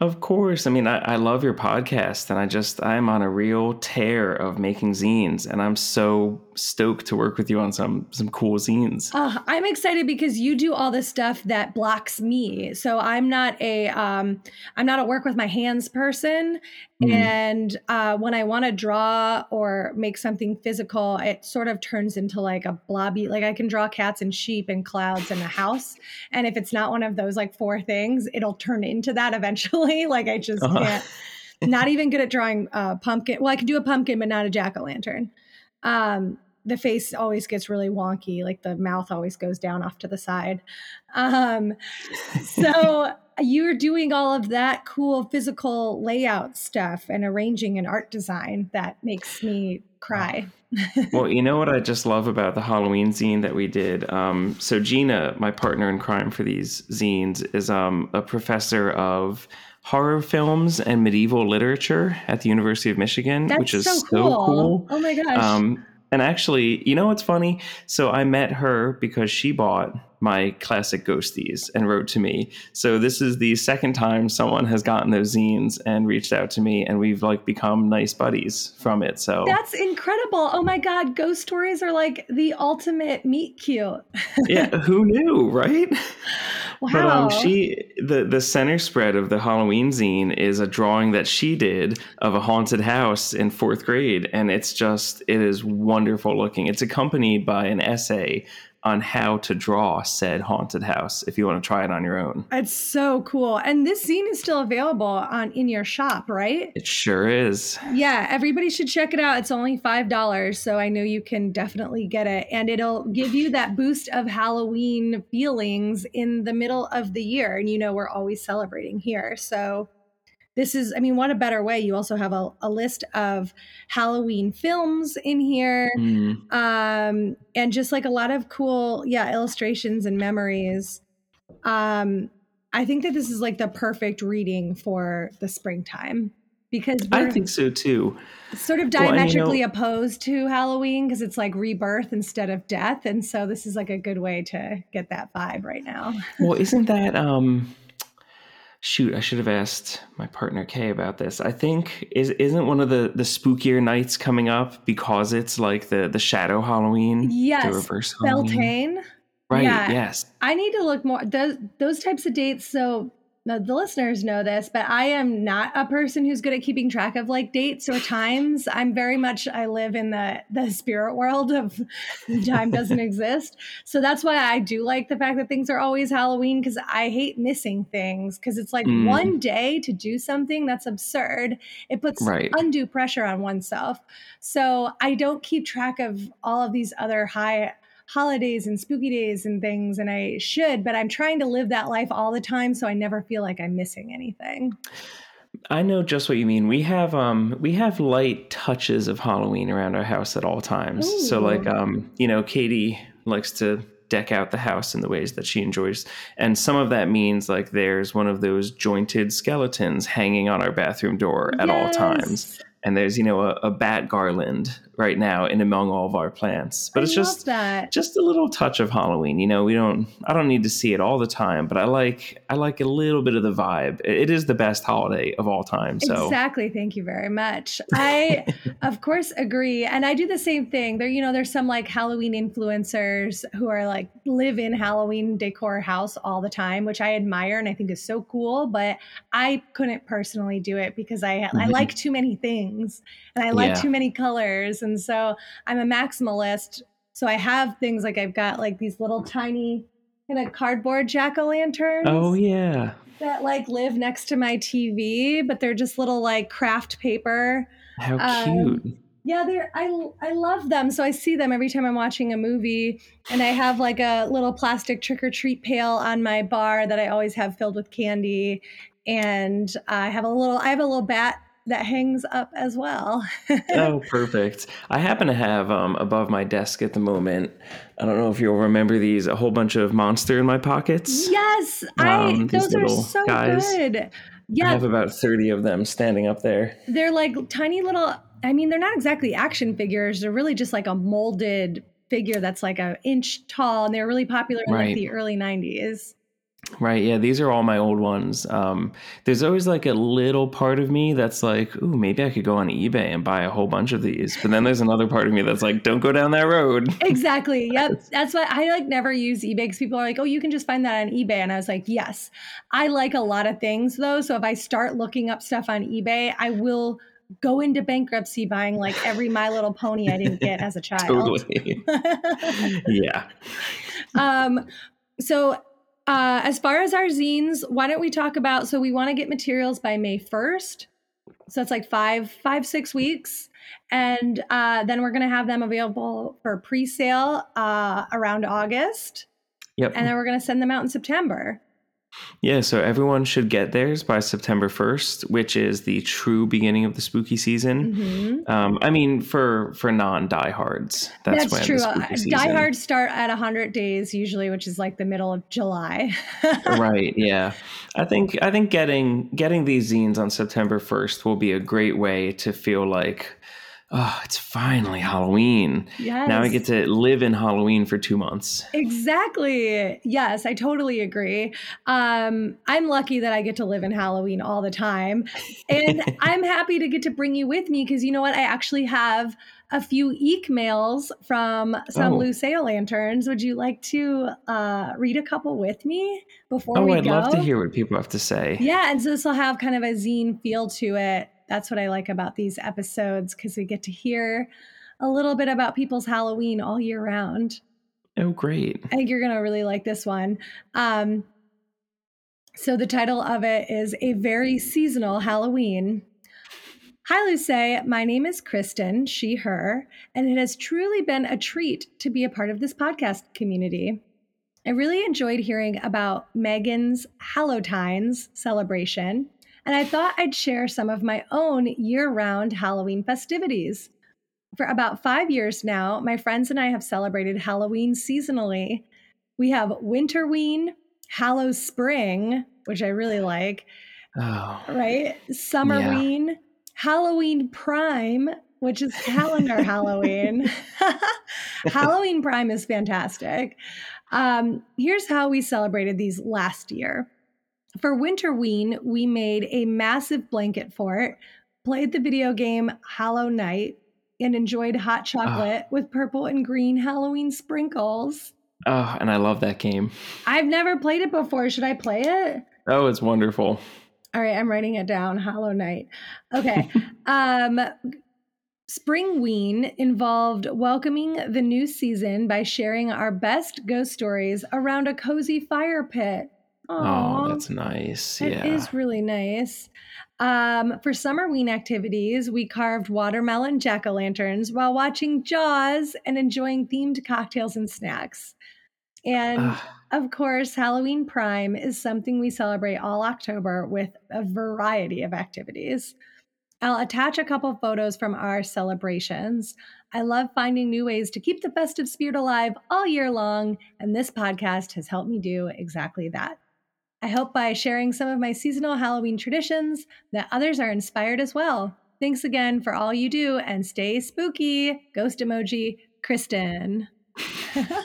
Of course. I mean, I, I, love your podcast, and I just, I'm on a real tear of making zines, and I'm so stoked to work with you on some some cool zines. Uh, I'm excited because you do all the stuff that blocks me. So I'm not a, um, I'm not a work with my hands person, mm. and uh, when I want to draw or make something physical, it sort of turns into like a blobby. Like I can draw cats and sheep and clouds and a house, and if it's not one of those like four things, it'll turn into that eventually like I just uh-huh. can't. not even good at drawing uh, pumpkin. Well, I can do a pumpkin, but not a jack o' lantern. Um, the face always gets really wonky. Like the mouth always goes down off to the side. Um, so you're doing all of that cool physical layout stuff and arranging and art design that makes me cry. well, you know what I just love about the Halloween zine that we did. Um, so Gina, my partner in crime for these zines, is um, a professor of horror films and medieval literature at the University of Michigan, That's which is so so cool. cool. Oh my gosh. Um, and actually, you know what's funny? So I met her because she bought my classic ghosties and wrote to me. So this is the second time someone has gotten those zines and reached out to me, and we've like become nice buddies from it. So That's incredible. Oh my God. Ghost stories are like the ultimate meet cute. yeah, who knew, right? Wow. But um, she the the center spread of the Halloween zine is a drawing that she did of a haunted house in fourth grade, and it's just it is wonderful looking. It's accompanied by an essay on how to draw said haunted house if you want to try it on your own. It's so cool. And this zine is still available on in your shop, right? It sure is. Yeah, everybody should check it out. It's only $5, so I know you can definitely get it. And it'll give you that boost of Halloween feelings in the middle of the year. And you know, we're always celebrating here. So this is, I mean, what a better way. You also have a, a list of Halloween films in here. Mm. Um, and just like a lot of cool, yeah, illustrations and memories. Um, I think that this is like the perfect reading for the springtime because I think so too. sort of Well, you diametrically know- opposed to Halloween because it's like rebirth instead of death. And so this is like a good way to get that vibe right now. Well, isn't that um shoot, I should have asked my partner Kay about this. I think is isn't one of the the spookier nights coming up because it's like the the shadow Halloween, Yes, the reverse Halloween. Beltane. Right, yeah. yes. I need to look more those those types of dates. So the, listeners know this, but I am not a person who's good at keeping track of like dates or times. I'm very much I live in the the spirit world of time doesn't exist. So that's why I do like the fact that things are always Halloween because I hate missing things because it's like Mm. one day to do something that's absurd. It puts Right. undue pressure on oneself. So I don't keep track of all of these other high holidays and spooky days and things and I should but I'm trying to live that life all the time so I never feel like I'm missing anything. I know just what you mean. We have um we have light touches of Halloween around our house at all times. So like um you know Katie likes to deck out the house in the ways that she enjoys and some of that means like there's one of those jointed skeletons hanging on our bathroom door at all times Yes. And there's you know a, a bat garland right now in among all of our plants but I it's just that. just a little touch of halloween you know we don't i don't need to see it all the time but i like i like a little bit of the vibe it is the best holiday of all time so Exactly. Thank you very much. I, of course, agree, and I do the same thing. There, you know, there's some like Halloween influencers who are like live in Halloween decor house all the time, which I admire and I think is so cool. But I couldn't personally do it because I I Mhm. like too many things and I like Yeah. too many colors, and so I'm a maximalist. So I have things like I've got like these little tiny kind of cardboard jack o' lanterns oh yeah that like live next to my TV, but they're just little like craft paper. how Um, cute Yeah, they're I I love them. So I see them every time I'm watching a movie, and I have like a little plastic trick or treat pail on my bar that I always have filled with candy, and I have a little I have a little bat that hangs up as well. oh perfect. I happen to have um above my desk at the moment i don't know if you'll remember these a whole bunch of monster in my pockets. Yes, I Um, these those are so guys. good. i have about 30 of them standing up there. They're like tiny little i mean they're not exactly action figures. They're really just like a molded figure that's like an inch tall and they're really popular in like the early 90s Right. Yeah. These are all my old ones. Um, there's always like a little part of me that's like, ooh, maybe I could go on eBay and buy a whole bunch of these. But then there's another part of me that's like, don't go down that road. exactly yep that's why i like never use ebay because people are like oh you can just find that on ebay and i was like yes i like a lot of things though so if i start looking up stuff on ebay i will go into bankruptcy buying like every my little pony i didn't get as a child Totally. yeah. um, so uh, as far as our zines, why don't we talk about? So we want to get materials by May first. So it's like five, five, six weeks, and uh, then we're gonna have them available for pre-sale uh, around August, Yep. and then we're gonna send them out in September. Yeah, so everyone should get theirs by September 1st, which is the true beginning of the spooky season. Mhm. Um, I mean, for for non diehards, that's, That's, when true. Uh. Diehards start at 100 days usually, which is like the middle of July. right yeah i think i think getting getting these zines on september 1st will be a great way to feel like oh it's finally halloween yes. now i get to live in halloween for two months Exactly. Yes, I totally agree. Um, I'm lucky that I get to live in Halloween all the time. And I'm happy to get to bring you with me because you know what? I actually have a few eek mails from some Oh. Luceo lanterns. Would you like to uh, read a couple with me before oh we i'd go? love to hear what people have to say Yeah, and so this will have kind of a zine feel to it. That's what I like about these episodes because we get to hear a little bit about people's Halloween all year round. oh great I think you're going to really like this one. Um, so, the title of it is A Very Seasonal Halloween. Hi, Luce. My name is Kristen, she, her, and it has truly been a treat to be a part of this podcast community. I really enjoyed hearing about Megan's Hallowtines celebration, and I thought I'd share some of my own year round Halloween festivities. For about five years now, my friends and I have celebrated Halloween seasonally. We have Winterween, Hallow Spring, which I really like, oh right? Summerween, Halloween Prime, which is calendar Halloween. Halloween Prime is fantastic. Um, here's how we celebrated these last year. For Winterween, we made a massive blanket fort, played the video game Hollow Knight, and enjoyed hot chocolate with purple and green Halloween sprinkles. oh and i love that game I've never played it before. Should I play it? oh it's wonderful All right, I'm writing it down. Hollow Knight. Okay. um Springween involved welcoming the new season by sharing our best ghost stories around a cozy fire pit. Aw, oh that's nice It yeah is really nice. Um, for Summerween activities, we carved watermelon jack o' lanterns while watching Jaws and enjoying themed cocktails and snacks. And of course, Halloween Prime is something we celebrate all October with a variety of activities. I'll attach a couple photos from our celebrations. I love finding new ways to keep the festive spirit alive all year long, and this podcast has helped me do exactly that. I hope by sharing some of my seasonal Halloween traditions that others are inspired as well. Thanks again for all you do and stay spooky. Ghost emoji, Kristen.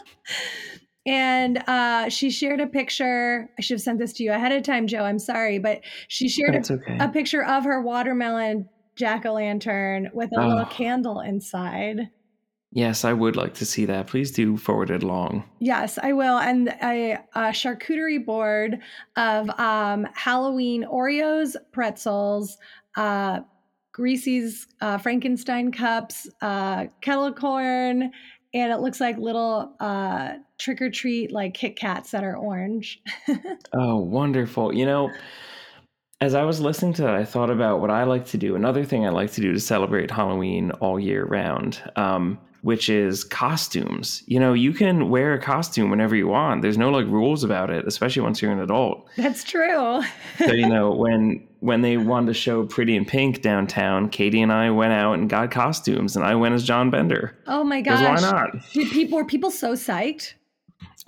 and uh, she shared a picture. I should have sent this to you ahead of time, Joe. I'm sorry, but she shared a, okay a picture of her watermelon jack o' lantern with a little Oh. candle inside. Yes i would like to see that please do forward it along Yes, I will. And a, a charcuterie board of um, Halloween Oreos, pretzels, uh, Greasy's uh, Frankenstein cups, uh, kettle corn, and it looks like little uh, trick or treat like Kit Kats that are orange. Oh, wonderful. You know, as I was listening to that, I thought about what I like to do. Another thing I like to do to celebrate Halloween all year round, um, which is costumes. You know, you can wear a costume whenever you want. There's no like rules about it, especially once you're an adult. That's true. So, you know, when when they wanted to show Pretty in Pink downtown, Katie and I went out and got costumes, and I went as John Bender. oh my gosh. why not? Did people were people so psyched?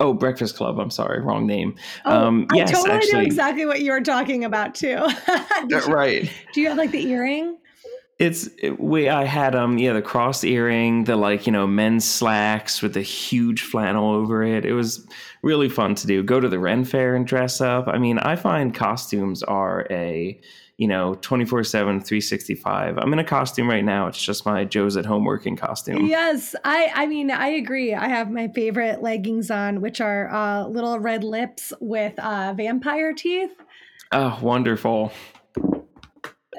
Oh, Breakfast Club. I'm sorry, wrong name. Oh, um, I yes, totally know exactly what you were talking about too. You- right. Do you have like the earring? It's it, we. I had um yeah the cross earring, the like you know men's slacks with the huge flannel over it. It was really fun to do. Go to the Ren Fair and dress up. I mean, I find costumes are a you know 24 7 365 i'm in a costume right now it's just my joe's at home working costume Yes, I I mean I agree. I have my favorite leggings on, which are uh, little red lips with uh, vampire teeth. oh wonderful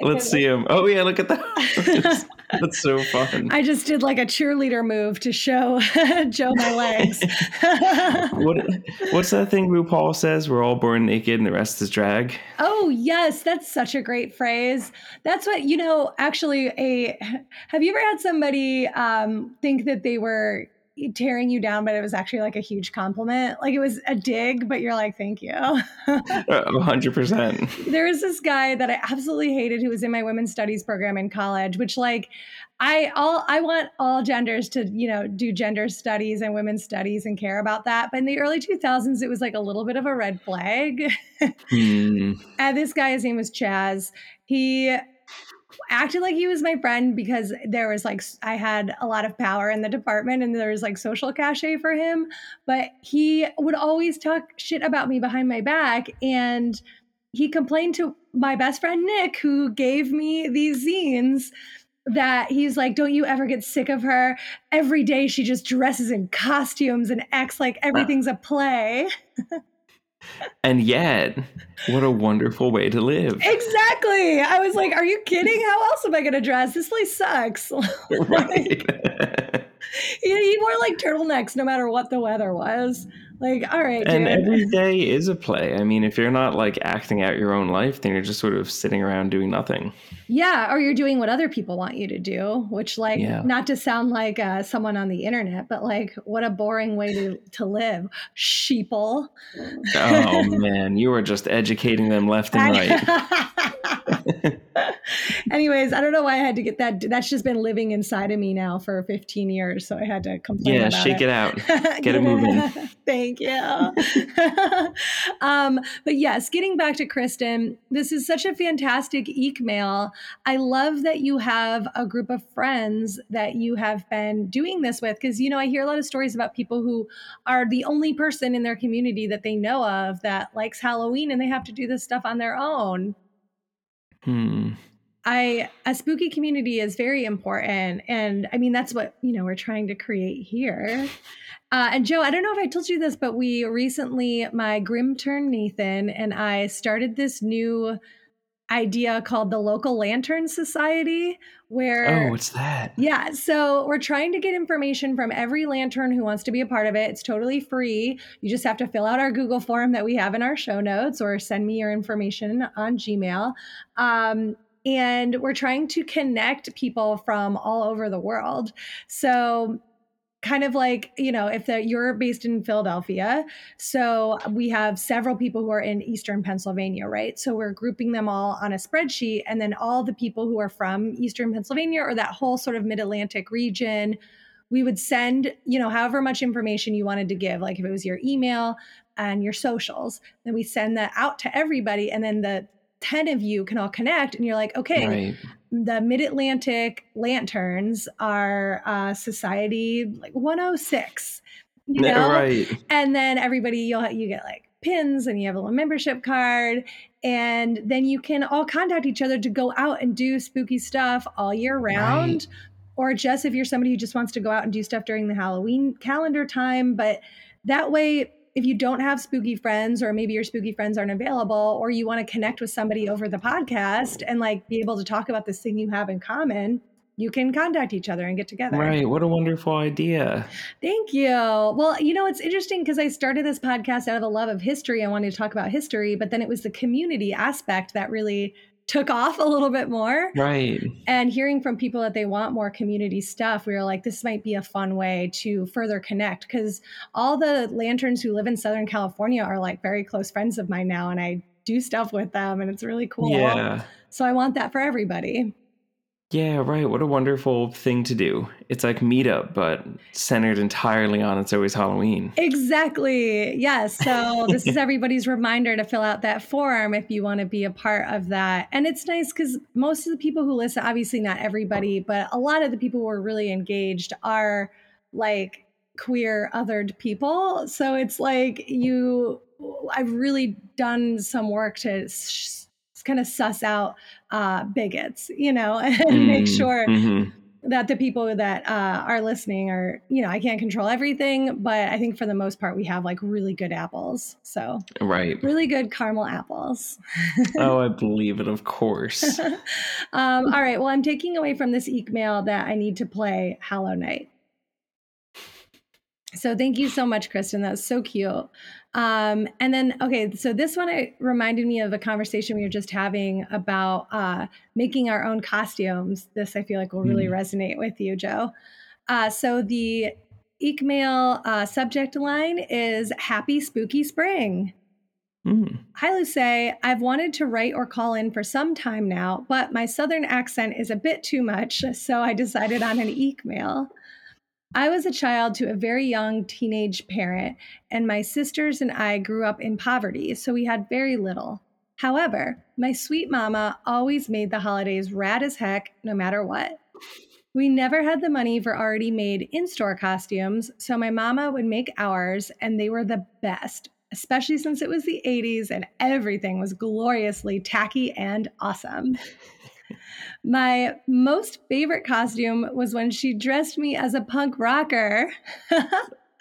let's see him oh yeah look at that that's so fun I just did like a cheerleader move to show Joe my legs. what what's that thing rupaul says we're all born naked and the rest is drag oh yes, that's such a great phrase. That's what you know. Actually, a have you ever had somebody um, think that they were tearing you down, but it was actually like a huge compliment. Like it was a dig, but you're like, thank you. Hundred percent. There was this guy that I absolutely hated who was in my women's studies program in college, which like I all I want all genders to, you know, do gender studies and women's studies and care about that. But in the early 2000s, it was like a little bit of a red flag. Mm. and this guy, his name was Chaz. He acted like he was my friend because there was like I had a lot of power in the department and there was like social cachet for him, but he would always talk shit about me behind my back and he complained to my best friend Nick who gave me these zines that he's like, Don't you ever get sick of her? Every day she just dresses in costumes and acts like everything's a play. And yet, what a wonderful way to live. Exactly. I was like, Are you kidding? How else am I going to dress? This place sucks. right. he wore like turtlenecks no matter what the weather was. Like, all right, and dude. every day is a play. I mean, if you're not like acting out your own life, then you're just sort of sitting around doing nothing. Yeah, or you're doing what other people want you to do, which, like, Yeah. not to sound like uh, someone on the internet, but like, what a boring way to, to live. Sheeple. Oh man, you are just educating them left and right. Anyways, I don't know why I had to get that. That's just been living inside of me now for 15 years. So I had to complain Yeah, shake it out. Get it moving. Thank you. um, but yes, getting back to Kristen, this is such a fantastic eke mail. I love that you have a group of friends that you have been doing this with because, you know, I hear a lot of stories about people who are the only person in their community that they know of that likes Halloween and they have to do this stuff on their own. Hmm. I a spooky community is very important, and I mean that's what you know we're trying to create here. Uh, and Joe, I don't know if I told you this, but we recently, my grim turn Nathan and I started this new idea called the Local Lantern Society, where Oh, what's that? yeah, so we're trying to get information from every lantern who wants to be a part of it. It's totally free. You just have to fill out our Google form that we have in our show notes or send me your information on Gmail. Um, and we're trying to connect people from all over the world. So, kind of like you know if the, you're based in philadelphia so we have several people who are in eastern pennsylvania right so we're grouping them all on a spreadsheet and then all the people who are from eastern pennsylvania or that whole sort of mid-atlantic region we would send you know however much information you wanted to give like if it was your email and your socials then we send that out to everybody and then the 10 of you can all connect and you're like okay Right. the Mid Atlantic Lanterns are uh, Society like 106. You know? Right. And then everybody, you'll you get like pins and you have a little membership card, and then you can all contact each other to go out and do spooky stuff all year round. Or just if you're somebody who just wants to go out and do stuff during the Halloween calendar time, but that way if you don't have spooky friends or maybe your spooky friends aren't available or you want to connect with somebody over the podcast and like be able to talk about this thing you have in common you can contact each other and get together Right. What a wonderful idea. thank you well you know it's interesting because i started this podcast out of a love of history i wanted to talk about history but then it was the community aspect that really took off a little bit more Right. and hearing from people that they want more community stuff we were like this might be a fun way to further connect because all the lanterns who live in southern california are like very close friends of mine now and i do stuff with them and it's really cool Yeah. so i want that for everybody Yeah, right. What a wonderful thing to do. It's like meetup, but centered entirely on it's always Halloween. Exactly. Yes. So this is everybody's reminder to fill out that form if you want to be a part of that. And it's nice because most of the people who listen, obviously not everybody, but a lot of the people who are really engaged are like queer othered people. So it's like you, I've really done some work to s- kind of suss out uh, bigots, you know, and make Mm, sure mhm. that the people that uh, are listening are, you know, I can't control everything, but I think for the most part, we have like really good apples. So, Right. really good caramel apples. Oh, I believe it, of course. um, all right. Well, I'm taking away from this eke mail that I need to play Hollow Knight. So thank you so much, Kristen. That's so cute. Um, and then, okay, so this one it reminded me of a conversation we were just having about uh, making our own costumes. This I feel like will really Hmm. resonate with you, Joe. Uh, so the Eek Mail uh, subject line is Happy Spooky Spring. Mm. Hi, Luce. I've wanted to write or call in for some time now, but my southern accent is a bit too much, so I decided on an Eek Mail. I was a child to a very young teenage parent, and my sisters and I grew up in poverty, so we had very little. However, my sweet mama always made the holidays rad as heck, no matter what. We never had the money for already made in store costumes, so my mama would make ours, and they were the best, especially since it was the 80s and everything was gloriously tacky and awesome. My most favorite costume was when she dressed me as a punk rocker.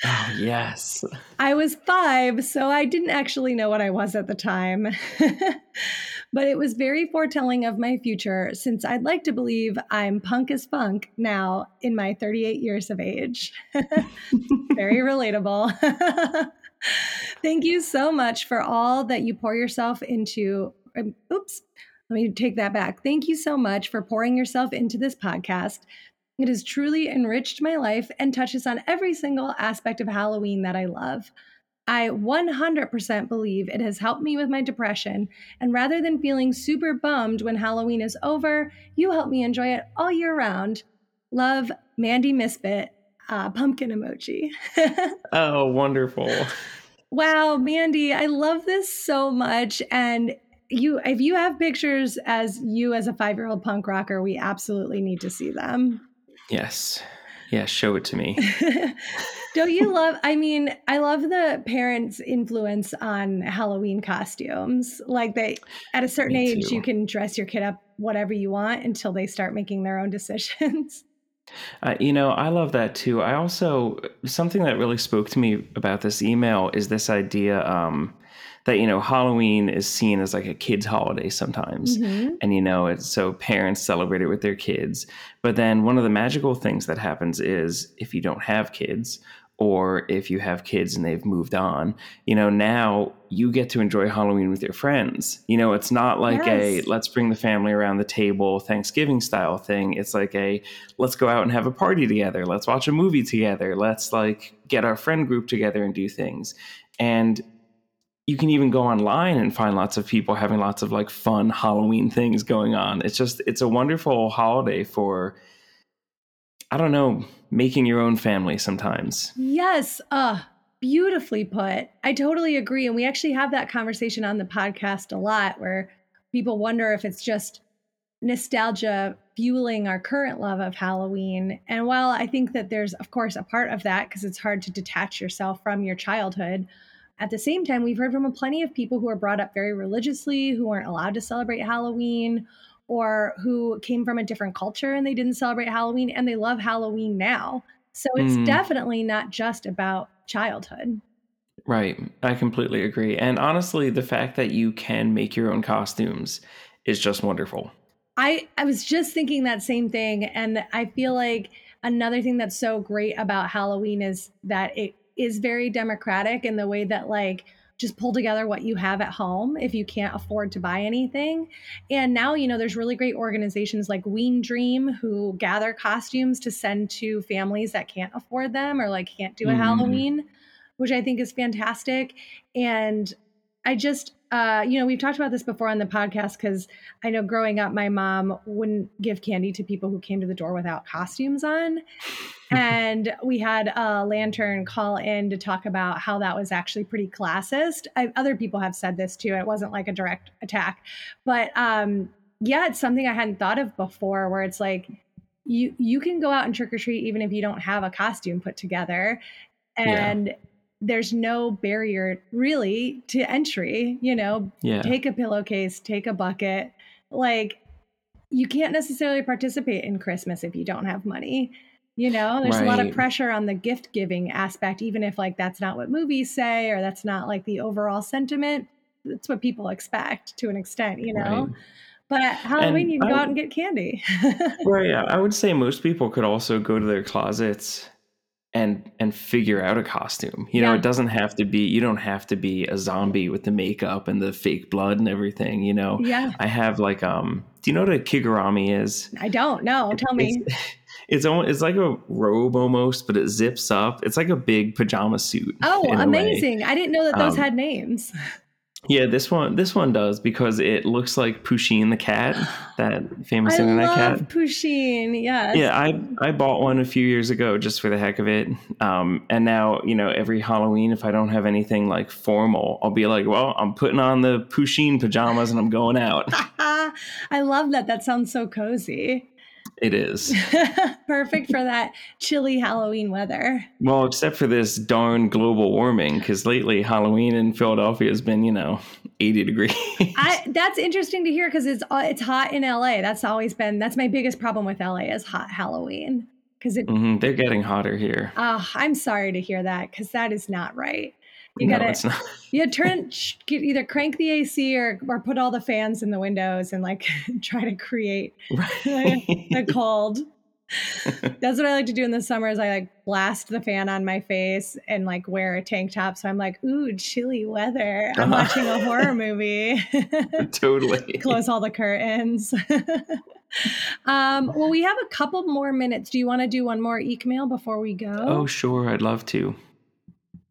Oh, yes. I was five, so I didn't actually know what I was at the time. but it was very foretelling of my future since I'd like to believe I'm punk as funk now in my 38 years of age. very relatable. Thank you so much for all that you pour yourself into. Um, oops, let me take that back. Thank you so much for pouring yourself into this podcast. It has truly enriched my life and touches on every single aspect of Halloween that I love. I 100% believe it has helped me with my depression, and rather than feeling super bummed when Halloween is over, you help me enjoy it all year round. Love, Mandy Misfit, uh, pumpkin emoji. oh, wonderful. Wow, Mandy, I love this so much. And you if you have pictures as you as a five year old punk rocker, we absolutely need to see them. Yes. Yeah, show it to me. Don't you love? I mean, I love the parents' influence on Halloween costumes. Like they, at a certain me age, too. you can dress your kid up whatever you want until they start making their own decisions. Uh, you know, I love that too. I also something that really spoke to me about this email is this idea. Um, that you know Halloween is seen as like a kids holiday sometimes. Mm-hmm. and you know it's so parents celebrate it with their kids. But then one of the magical things that happens is if you don't have kids or if you have kids and they've moved on you know now you get to enjoy halloween with your friends. You know it's not like yes. a let's bring the family around the table thanksgiving style thing. It's like a let's go out and have a party together. Let's watch a movie together. Let's like get our friend group together and do things. And you can even go online and find lots of people having lots of like fun Halloween things going on. It's just it's a wonderful holiday for I don't know, making your own family sometimes. Yes, uh beautifully put. I totally agree and we actually have that conversation on the podcast a lot where people wonder if it's just nostalgia fueling our current love of Halloween. And while I think that there's of course a part of that because it's hard to detach yourself from your childhood, at the same time, we've heard from plenty of people who are brought up very religiously, who weren't allowed to celebrate Halloween, or who came from a different culture and they didn't celebrate Halloween and they love Halloween now. So it's mm. definitely not just about childhood. Right. I completely agree. And honestly, the fact that you can make your own costumes is just wonderful. I, I was just thinking that same thing. And I feel like another thing that's so great about Halloween is that it is very democratic in the way that like just pull together what you have at home if you can't afford to buy anything. And now, you know, there's really great organizations like Ween Dream who gather costumes to send to families that can't afford them or like can't do a mm. Halloween, which I think is fantastic. And I just, uh, you know, we've talked about this before on the podcast because I know growing up, my mom wouldn't give candy to people who came to the door without costumes on. And we had a lantern call in to talk about how that was actually pretty classist. I, other people have said this too. It wasn't like a direct attack, but um, yeah, it's something I hadn't thought of before. Where it's like you you can go out and trick or treat even if you don't have a costume put together, and yeah there's no barrier really to entry you know yeah. take a pillowcase take a bucket like you can't necessarily participate in christmas if you don't have money you know there's right. a lot of pressure on the gift giving aspect even if like that's not what movies say or that's not like the overall sentiment that's what people expect to an extent you know right. But at Halloween, and you can go out and get candy. right. Yeah. I would say most people could also go to their closets and and figure out a costume. You know, yeah. it doesn't have to be you don't have to be a zombie with the makeup and the fake blood and everything, you know. Yeah. I have like um do you know what a kigurumi is? I don't. know. tell me. It's, It's almost it's like a robe almost, but it zips up. It's like a big pajama suit. Oh, amazing! I didn't know that those um, had names. Yeah, this one this one does because it looks like Pusheen the cat, that famous I internet love cat. Pusheen, yes. Yeah, I I bought one a few years ago just for the heck of it. Um, and now you know every Halloween, if I don't have anything like formal, I'll be like, well, I'm putting on the Pusheen pajamas and I'm going out. I love that. That sounds so cozy. It is. Perfect for that chilly Halloween weather. Well, except for this darn global warming, because lately Halloween in Philadelphia has been, you know, 80 degrees. I, that's interesting to hear because it's uh, it's hot in LA. That's always been that's my biggest problem with LA is hot Halloween because mm-hmm, they're getting hotter here. Oh, I'm sorry to hear that because that is not right. You no, gotta you turn either crank the AC or or put all the fans in the windows and like try to create right. the cold. That's what I like to do in the summer is I like blast the fan on my face and like wear a tank top. So I'm like, ooh, chilly weather. I'm uh-huh. watching a horror movie. totally. Close all the curtains. um, well, we have a couple more minutes. Do you want to do one more email mail before we go? Oh, sure. I'd love to.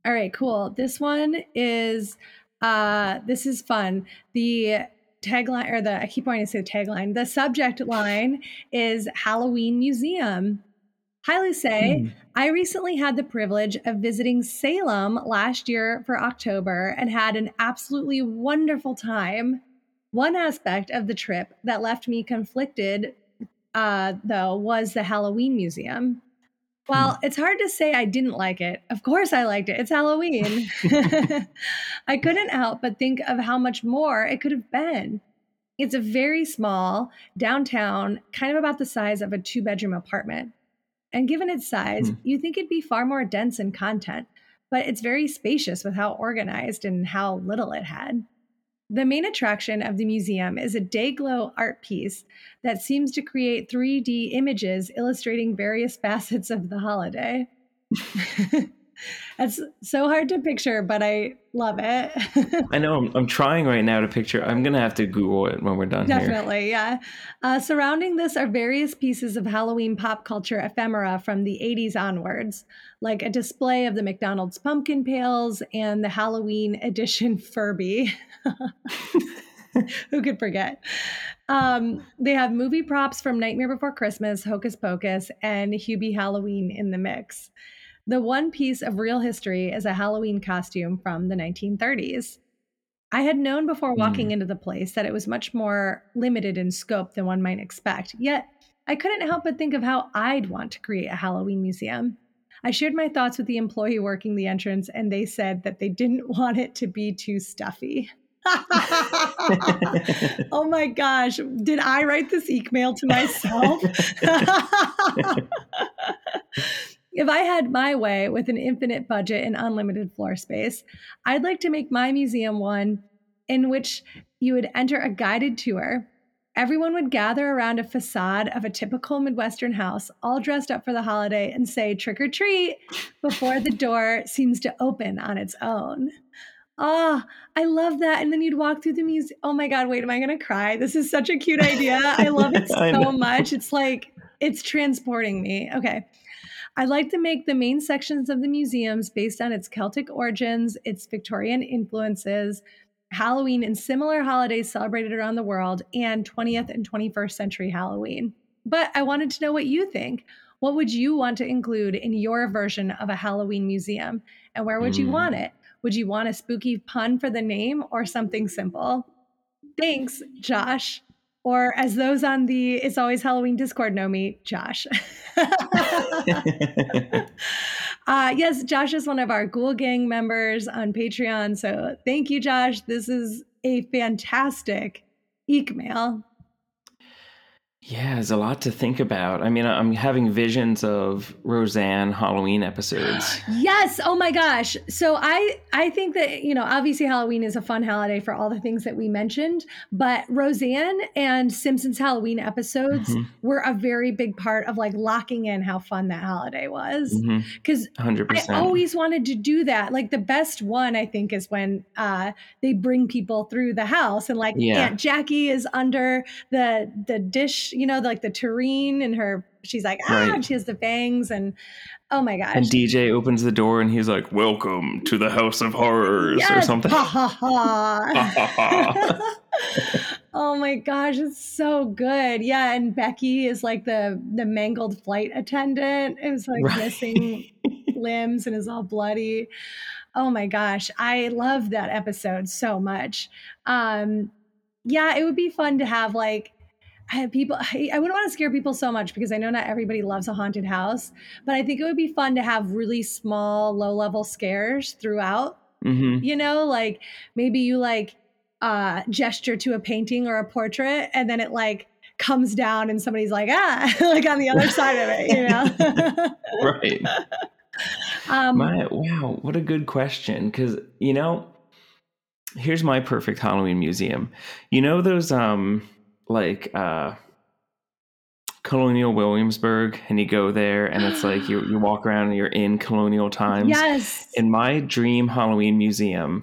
All right, cool. This one is uh this is fun. The tagline or the I keep wanting to say tagline. The subject line is Halloween Museum. Hi, Luce. Hmm. I recently had the privilege of visiting Salem last year for October and had an absolutely wonderful time. One aspect of the trip that left me conflicted, uh, though, was the Halloween Museum. Well, it's hard to say I didn't like it. Of course, I liked it. It's Halloween. I couldn't help but think of how much more it could have been. It's a very small, downtown, kind of about the size of a two bedroom apartment. And given its size, mm. you think it'd be far more dense in content, but it's very spacious with how organized and how little it had. The main attraction of the museum is a day glow art piece that seems to create 3D images illustrating various facets of the holiday. That's so hard to picture, but I love it. I know. I'm, I'm, trying right now to picture. I'm going to have to Google it when we're done. Definitely, here. yeah. Uh, surrounding this are various pieces of Halloween pop culture ephemera from the 80s onwards, like a display of the McDonald's pumpkin pails and the Halloween edition Furby. Who could forget? Um, they have movie props from Nightmare Before Christmas, Hocus Pocus, and Hubie Halloween in the mix. The one piece of real history is a Halloween costume from the 1930s. I had known before walking mm. into the place that it was much more limited in scope than one might expect, yet I couldn't help but think of how I'd want to create a Halloween museum. I shared my thoughts with the employee working the entrance, and they said that they didn't want it to be too stuffy. oh my gosh, did I write this email to myself? If I had my way with an infinite budget and unlimited floor space, I'd like to make my museum one in which you would enter a guided tour. Everyone would gather around a facade of a typical Midwestern house, all dressed up for the holiday, and say trick or treat before the door seems to open on its own. Oh, I love that. And then you'd walk through the museum. Oh my God, wait, am I going to cry? This is such a cute idea. I love it so much. It's like, it's transporting me. Okay. I'd like to make the main sections of the museums based on its Celtic origins, its Victorian influences, Halloween and similar holidays celebrated around the world, and 20th and 21st century Halloween. But I wanted to know what you think. What would you want to include in your version of a Halloween museum? And where would mm. you hmm. want it? Would you want a spooky pun for the name or something simple? Thanks, Josh or as those on the It's Always Halloween Discord know me, Josh. uh, yes, Josh is one of our Ghoul Gang members on Patreon. So thank you, Josh. This is a fantastic email. Yeah, there's a lot to think about. I mean, I'm having visions of Roseanne Halloween episodes. yes. Oh my gosh. So I I think that, you know, obviously Halloween is a fun holiday for all the things that we mentioned, but Roseanne and Simpsons Halloween episodes mm-hmm. were a very big part of like locking in how fun that holiday was. Mm-hmm. Cuz 100%. I always wanted to do that. Like the best one I think is when uh they bring people through the house and like yeah. Aunt Jackie is under the the dish you know, like the tureen and her, she's like, ah, Right. she has the fangs. And oh my gosh. And DJ opens the door and he's like, "Welcome to the House of Horrors" or something. Ha ha ha. ha. oh my gosh, it's so good. Yeah, and Becky is like the the mangled flight attendant. It was like Right. missing limbs and is all bloody. Oh my gosh, I love that episode so much. Um yeah, it would be fun to have like I have people I, I wouldn't want to scare people so much because I know not everybody loves a haunted house, but I think it would be fun to have really small low level scares throughout hmm you know like maybe you like uh gesture to a painting or a portrait and then it like comes down and somebody's like ah like on the other side of it you know Right. um My wow, what a good question. Because you know, here's my perfect Halloween museum. You know those um like uh Colonial Williamsburg, and you go there, and it's like you you walk around and you're in colonial times. yes In my dream Halloween museum,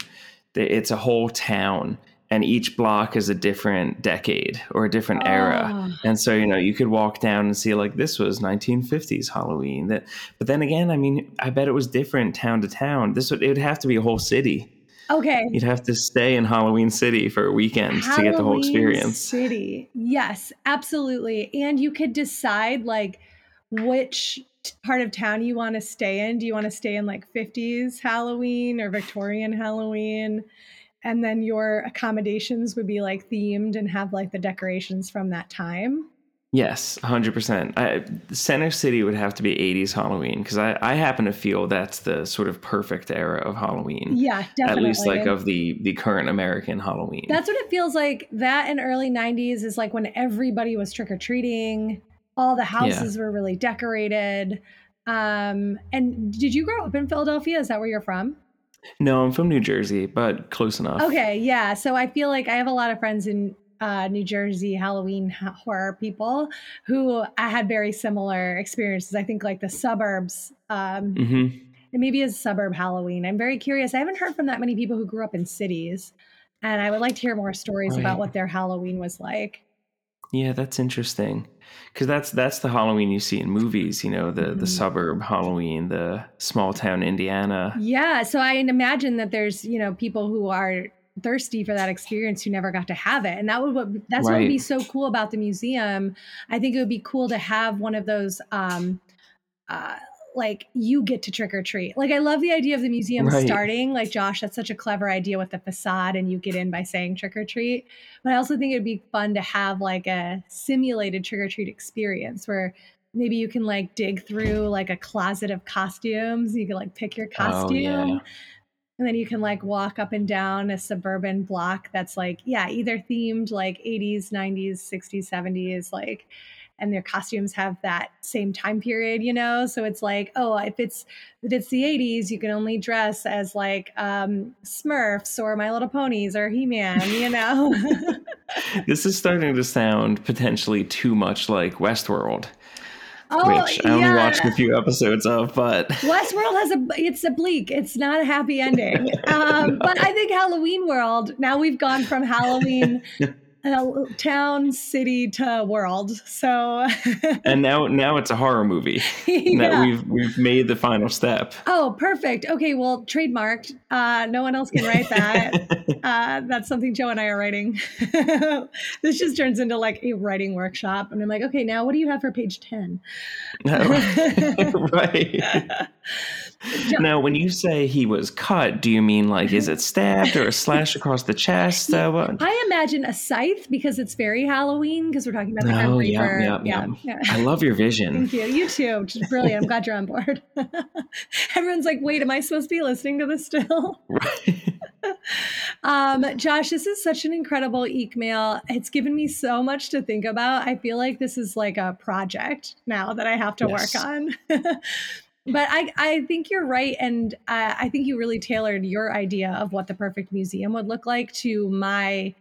it's a whole town, and each block is a different decade or a different era. Oh. And so, you know, you could walk down and see like this was 1950s Halloween. That, but then again, I mean, I bet it was different town to town. This would it would have to be a whole city. Okay You'd have to stay in Halloween City for a weekend to get the whole Halloween experience. City. Yes, absolutely. And you could decide like which part of town you want to stay in. Do you want to stay in like 50s Halloween or Victorian Halloween? And then your accommodations would be like themed and have like the decorations from that time. Yes, 100%. I, Center City would have to be 80s Halloween because I, I happen to feel that's the sort of perfect era of Halloween. Yeah, definitely. At least like of the the current American Halloween. That's what it feels like. That in early 90s is like when everybody was trick or treating, all the houses were really decorated. Um, and did you grow up in Philadelphia? Is that where you're from? no, I'm from New Jersey, but close enough. Okay, yeah. So I feel like I have a lot of friends in uh, New Jersey Halloween horror people who I had very similar experiences. I think like the suburbs, um, hmm and maybe as suburb Halloween. I'm very curious. I haven't heard from that many people who grew up in cities, and I would like to hear more stories Right. about what their Halloween was like. Yeah, that's interesting. Because that's that's the Halloween you see in movies. You know, the the Mhm. suburb Halloween, the small town Indiana. Yeah, so I imagine that there's you know people who are thirsty for that experience who never got to have it, and that would what that's what would be so cool about the museum. I think it would be cool to have one of those. Um, uh, like you get to trick or treat. Like I love the idea of the museum Right. starting. Like Josh, that's such a clever idea with the facade, and you get in by saying trick or treat. But I also think it'd be fun to have like a simulated trick or treat experience where maybe you can like dig through like a closet of costumes. You can like pick your costume. Oh, yeah. And then you can like walk up and down a suburban block that's like, yeah, either themed like 80s, 90s, 60s, 70s, like, and their costumes have that same time period, you know? So it's like, oh, if it's if it's the 80s, you can only dress as like um Smurfs or My Little Ponies or He-Man, you know? This is starting to sound potentially too much like Westworld, oh, which I only yeah. watched a few episodes of, but Westworld has a it's a bleak. It's not a happy ending. Um, but I think Halloween World. Now we've gone from Halloween uh, town, city to world. So and now now it's a horror movie. That yeah. we've we've made the final step. Oh, perfect. Okay, well, trademarked. Uh, no one else can write that. uh, that's something Joe and I are writing. this just turns into like a writing workshop, and I'm like, okay, now what do you have for page ten? right. Now, when you say he was cut, do you mean like is it stabbed or a slash across the chest? Uh, what? I imagine a scythe because it's very Halloween because we're talking about the Oh, yeah, yeah, yeah, yeah. yeah. I love your vision. Thank you. You too, which is brilliant. I'm glad you're on board. Everyone's like, wait, am I supposed to be listening to this still? Right. Um, Josh, this is such an incredible eke mail. It's given me so much to think about. I feel like this is like a project now that I have to Yes. work on. But I, I think you're right. And uh, I think you really tailored your idea of what the perfect museum would look like to my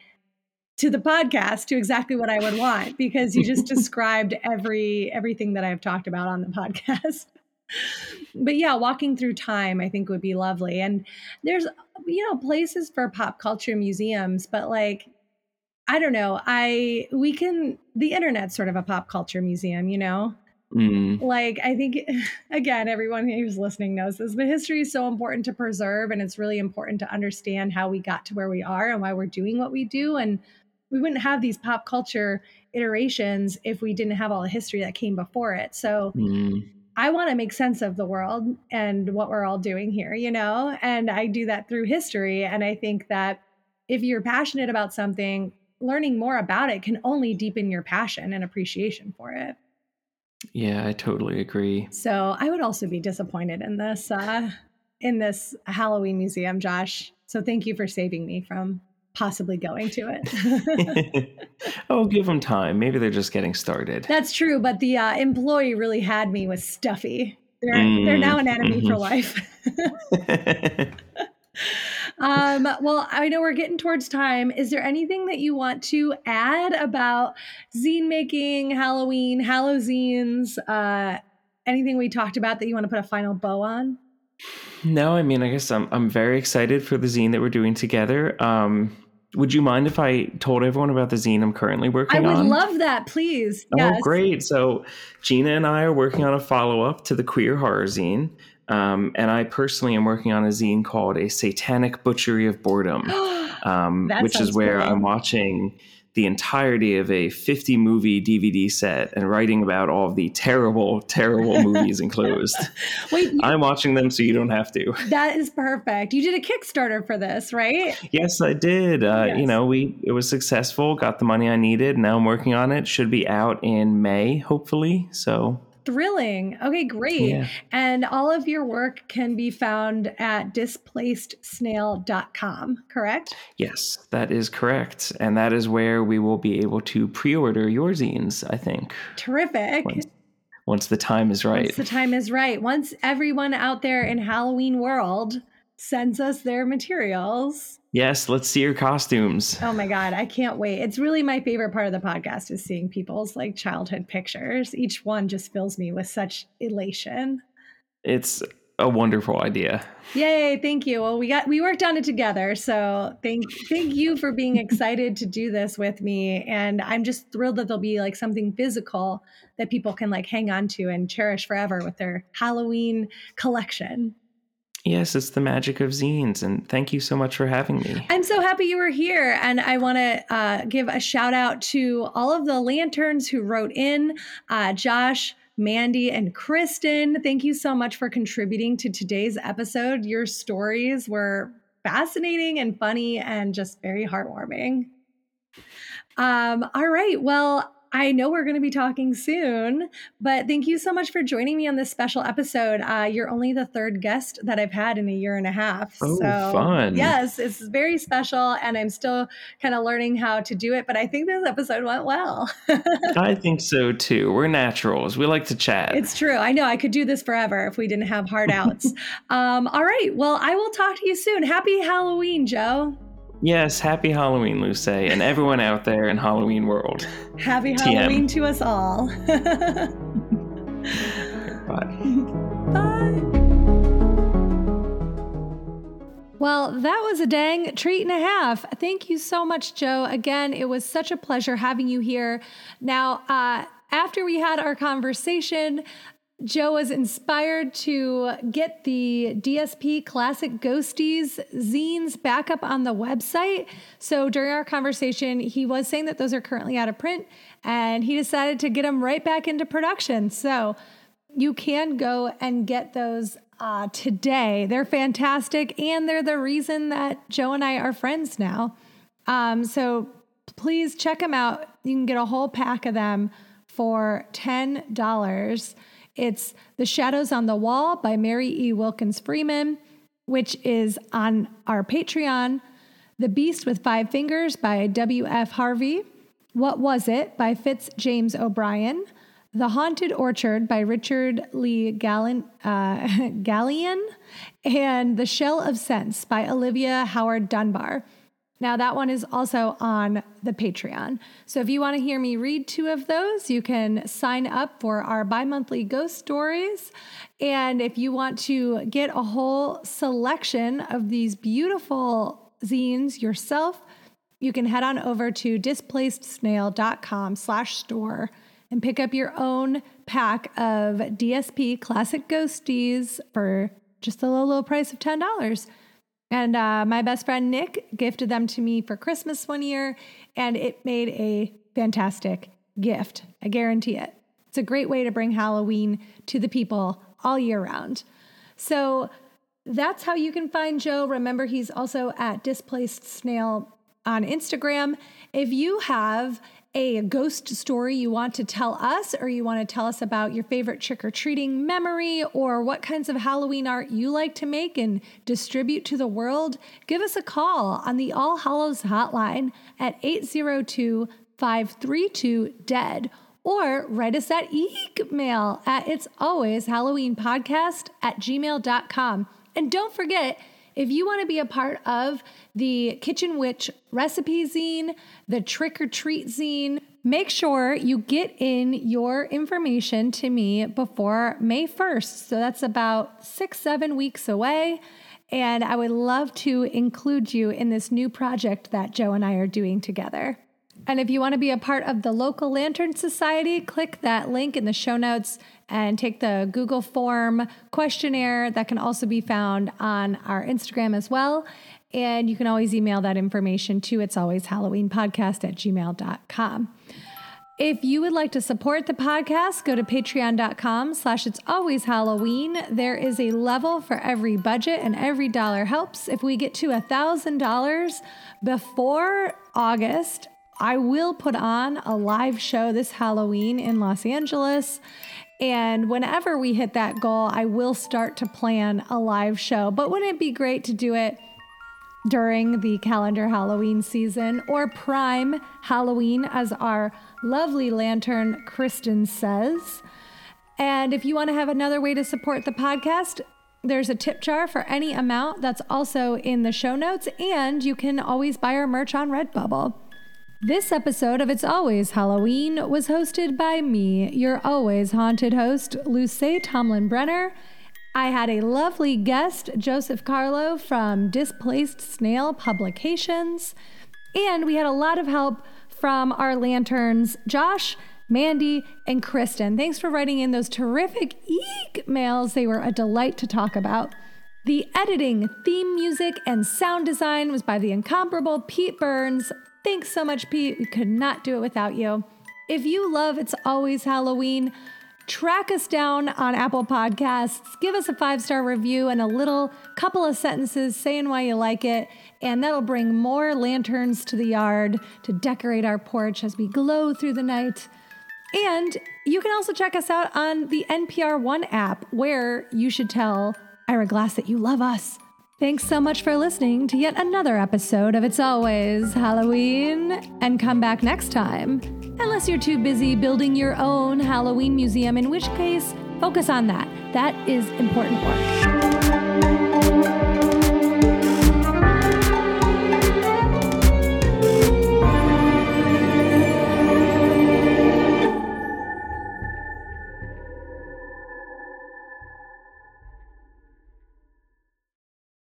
to the podcast to exactly what I would want because you just described every everything that I've talked about on the podcast. but yeah, walking through time I think would be lovely. And there's you know places for pop culture museums, but like I don't know. I we can the internet's sort of a pop culture museum, you know. Mm. Like I think again, everyone who's listening knows this, but history is so important to preserve, and it's really important to understand how we got to where we are and why we're doing what we do. And we wouldn't have these pop culture iterations if we didn't have all the history that came before it. So. Mm. I want to make sense of the world and what we're all doing here, you know? And I do that through history. And I think that if you're passionate about something, learning more about it can only deepen your passion and appreciation for it. Yeah, I totally agree. So I would also be disappointed in this uh, in this Halloween museum, Josh. So thank you for saving me from possibly going to it. oh, give them time. Maybe they're just getting started. That's true, but the uh, employee really had me with Stuffy. They're mm, they're now an enemy mm-hmm. for life. um, well, I know we're getting towards time. Is there anything that you want to add about zine making, Halloween, Hallowzines, uh, anything we talked about that you want to put a final bow on? No, I mean, I guess I'm I'm very excited for the zine that we're doing together. Um, would you mind if I told everyone about the zine I'm currently working on? I would on? love that, please. Oh, yes. great. So, Gina and I are working on a follow up to the Queer Horror Zine. Um, and I personally am working on a zine called A Satanic Butchery of Boredom, um, which is where. I'm watching the entirety of a 50 movie DVD set and writing about all of the terrible, terrible movies enclosed. Wait, you, I'm watching them so you don't have to. That is perfect. You did a Kickstarter for this, right? Yes, I did. Uh, yes. You know, we it was successful. Got the money I needed. Now I'm working on it. Should be out in May, hopefully. So thrilling. Okay, great. Yeah. And all of your work can be found at displacedsnail.com, correct? Yes, that is correct. And that is where we will be able to pre order your zines, I think. Terrific. Once, once the time is right. Once the time is right. Once everyone out there in Halloween world sends us their materials Yes, let's see your costumes. Oh my god, I can't wait. It's really my favorite part of the podcast is seeing people's like childhood pictures. Each one just fills me with such elation. It's a wonderful idea. Yay, thank you. Well, we got we worked on it together. So, thank thank you for being excited to do this with me and I'm just thrilled that there'll be like something physical that people can like hang on to and cherish forever with their Halloween collection. Yes, it's the magic of zines. And thank you so much for having me. I'm so happy you were here. And I want to uh, give a shout out to all of the lanterns who wrote in uh, Josh, Mandy, and Kristen. Thank you so much for contributing to today's episode. Your stories were fascinating and funny and just very heartwarming. Um, all right. Well, I know we're going to be talking soon, but thank you so much for joining me on this special episode. Uh, you're only the third guest that I've had in a year and a half. Oh, so, fun. Yes, it's very special, and I'm still kind of learning how to do it, but I think this episode went well. I think so too. We're naturals. We like to chat. It's true. I know I could do this forever if we didn't have hard outs. um, all right. Well, I will talk to you soon. Happy Halloween, Joe. Yes, happy Halloween, Luce, and everyone out there in Halloween world. Happy Halloween to us all. Bye. Bye. Well, that was a dang treat and a half. Thank you so much, Joe. Again, it was such a pleasure having you here. Now, uh, after we had our conversation, Joe was inspired to get the DSP Classic Ghosties zines back up on the website. So during our conversation, he was saying that those are currently out of print and he decided to get them right back into production. So you can go and get those uh, today. They're fantastic and they're the reason that Joe and I are friends now. Um, so please check them out. You can get a whole pack of them for $10. It's The Shadows on the Wall by Mary E. Wilkins Freeman, which is on our Patreon. The Beast with Five Fingers by W.F. Harvey. What Was It by Fitz James O'Brien. The Haunted Orchard by Richard Le Gallienne, uh, Gallienne. And The Shell of Sense by Olivia Howard Dunbar. Now, that one is also on the Patreon. So, if you want to hear me read two of those, you can sign up for our bi monthly ghost stories. And if you want to get a whole selection of these beautiful zines yourself, you can head on over to displacedsnail.com slash store and pick up your own pack of DSP classic ghosties for just the low, low price of $10. And uh, my best friend Nick gifted them to me for Christmas one year, and it made a fantastic gift. I guarantee it. It's a great way to bring Halloween to the people all year round. So that's how you can find Joe. Remember, he's also at Displaced Snail on Instagram. If you have a ghost story you want to tell us, or you want to tell us about your favorite trick or treating memory, or what kinds of Halloween art you like to make and distribute to the world, give us a call on the All Hallows hotline at 802 532 DEAD or write us at email at it's always Halloween podcast at gmail.com. And don't forget, if you want to be a part of the Kitchen Witch recipe zine, the trick or treat zine, make sure you get in your information to me before May 1st. So that's about six, seven weeks away. And I would love to include you in this new project that Joe and I are doing together. And if you want to be a part of the local Lantern Society, click that link in the show notes and take the Google form questionnaire that can also be found on our Instagram as well. And you can always email that information to it's always Halloween podcast at gmail.com. If you would like to support the podcast, go to patreon.com slash it's always Halloween. There is a level for every budget and every dollar helps. If we get to a thousand dollars before August, I will put on a live show this Halloween in Los Angeles. And whenever we hit that goal, I will start to plan a live show. But wouldn't it be great to do it during the calendar Halloween season or prime Halloween, as our lovely lantern Kristen says? And if you want to have another way to support the podcast, there's a tip jar for any amount that's also in the show notes, and you can always buy our merch on Redbubble. This episode of It's Always Halloween was hosted by me, your always haunted host, Luce Tomlin Brenner. I had a lovely guest, Joseph Carlo from Displaced Snail Publications, and we had a lot of help from our lanterns, Josh, Mandy, and Kristen. Thanks for writing in those terrific emails. They were a delight to talk about. The editing, theme music, and sound design was by the incomparable Pete Burns. Thanks so much, Pete. We could not do it without you. If you love It's Always Halloween, track us down on Apple Podcasts, give us a five star review and a little couple of sentences saying why you like it. And that'll bring more lanterns to the yard to decorate our porch as we glow through the night. And you can also check us out on the NPR One app, where you should tell Ira Glass that you love us. Thanks so much for listening to yet another episode of It's Always Halloween, and come back next time. Unless you're too busy building your own Halloween museum, in which case, focus on that. That is important work.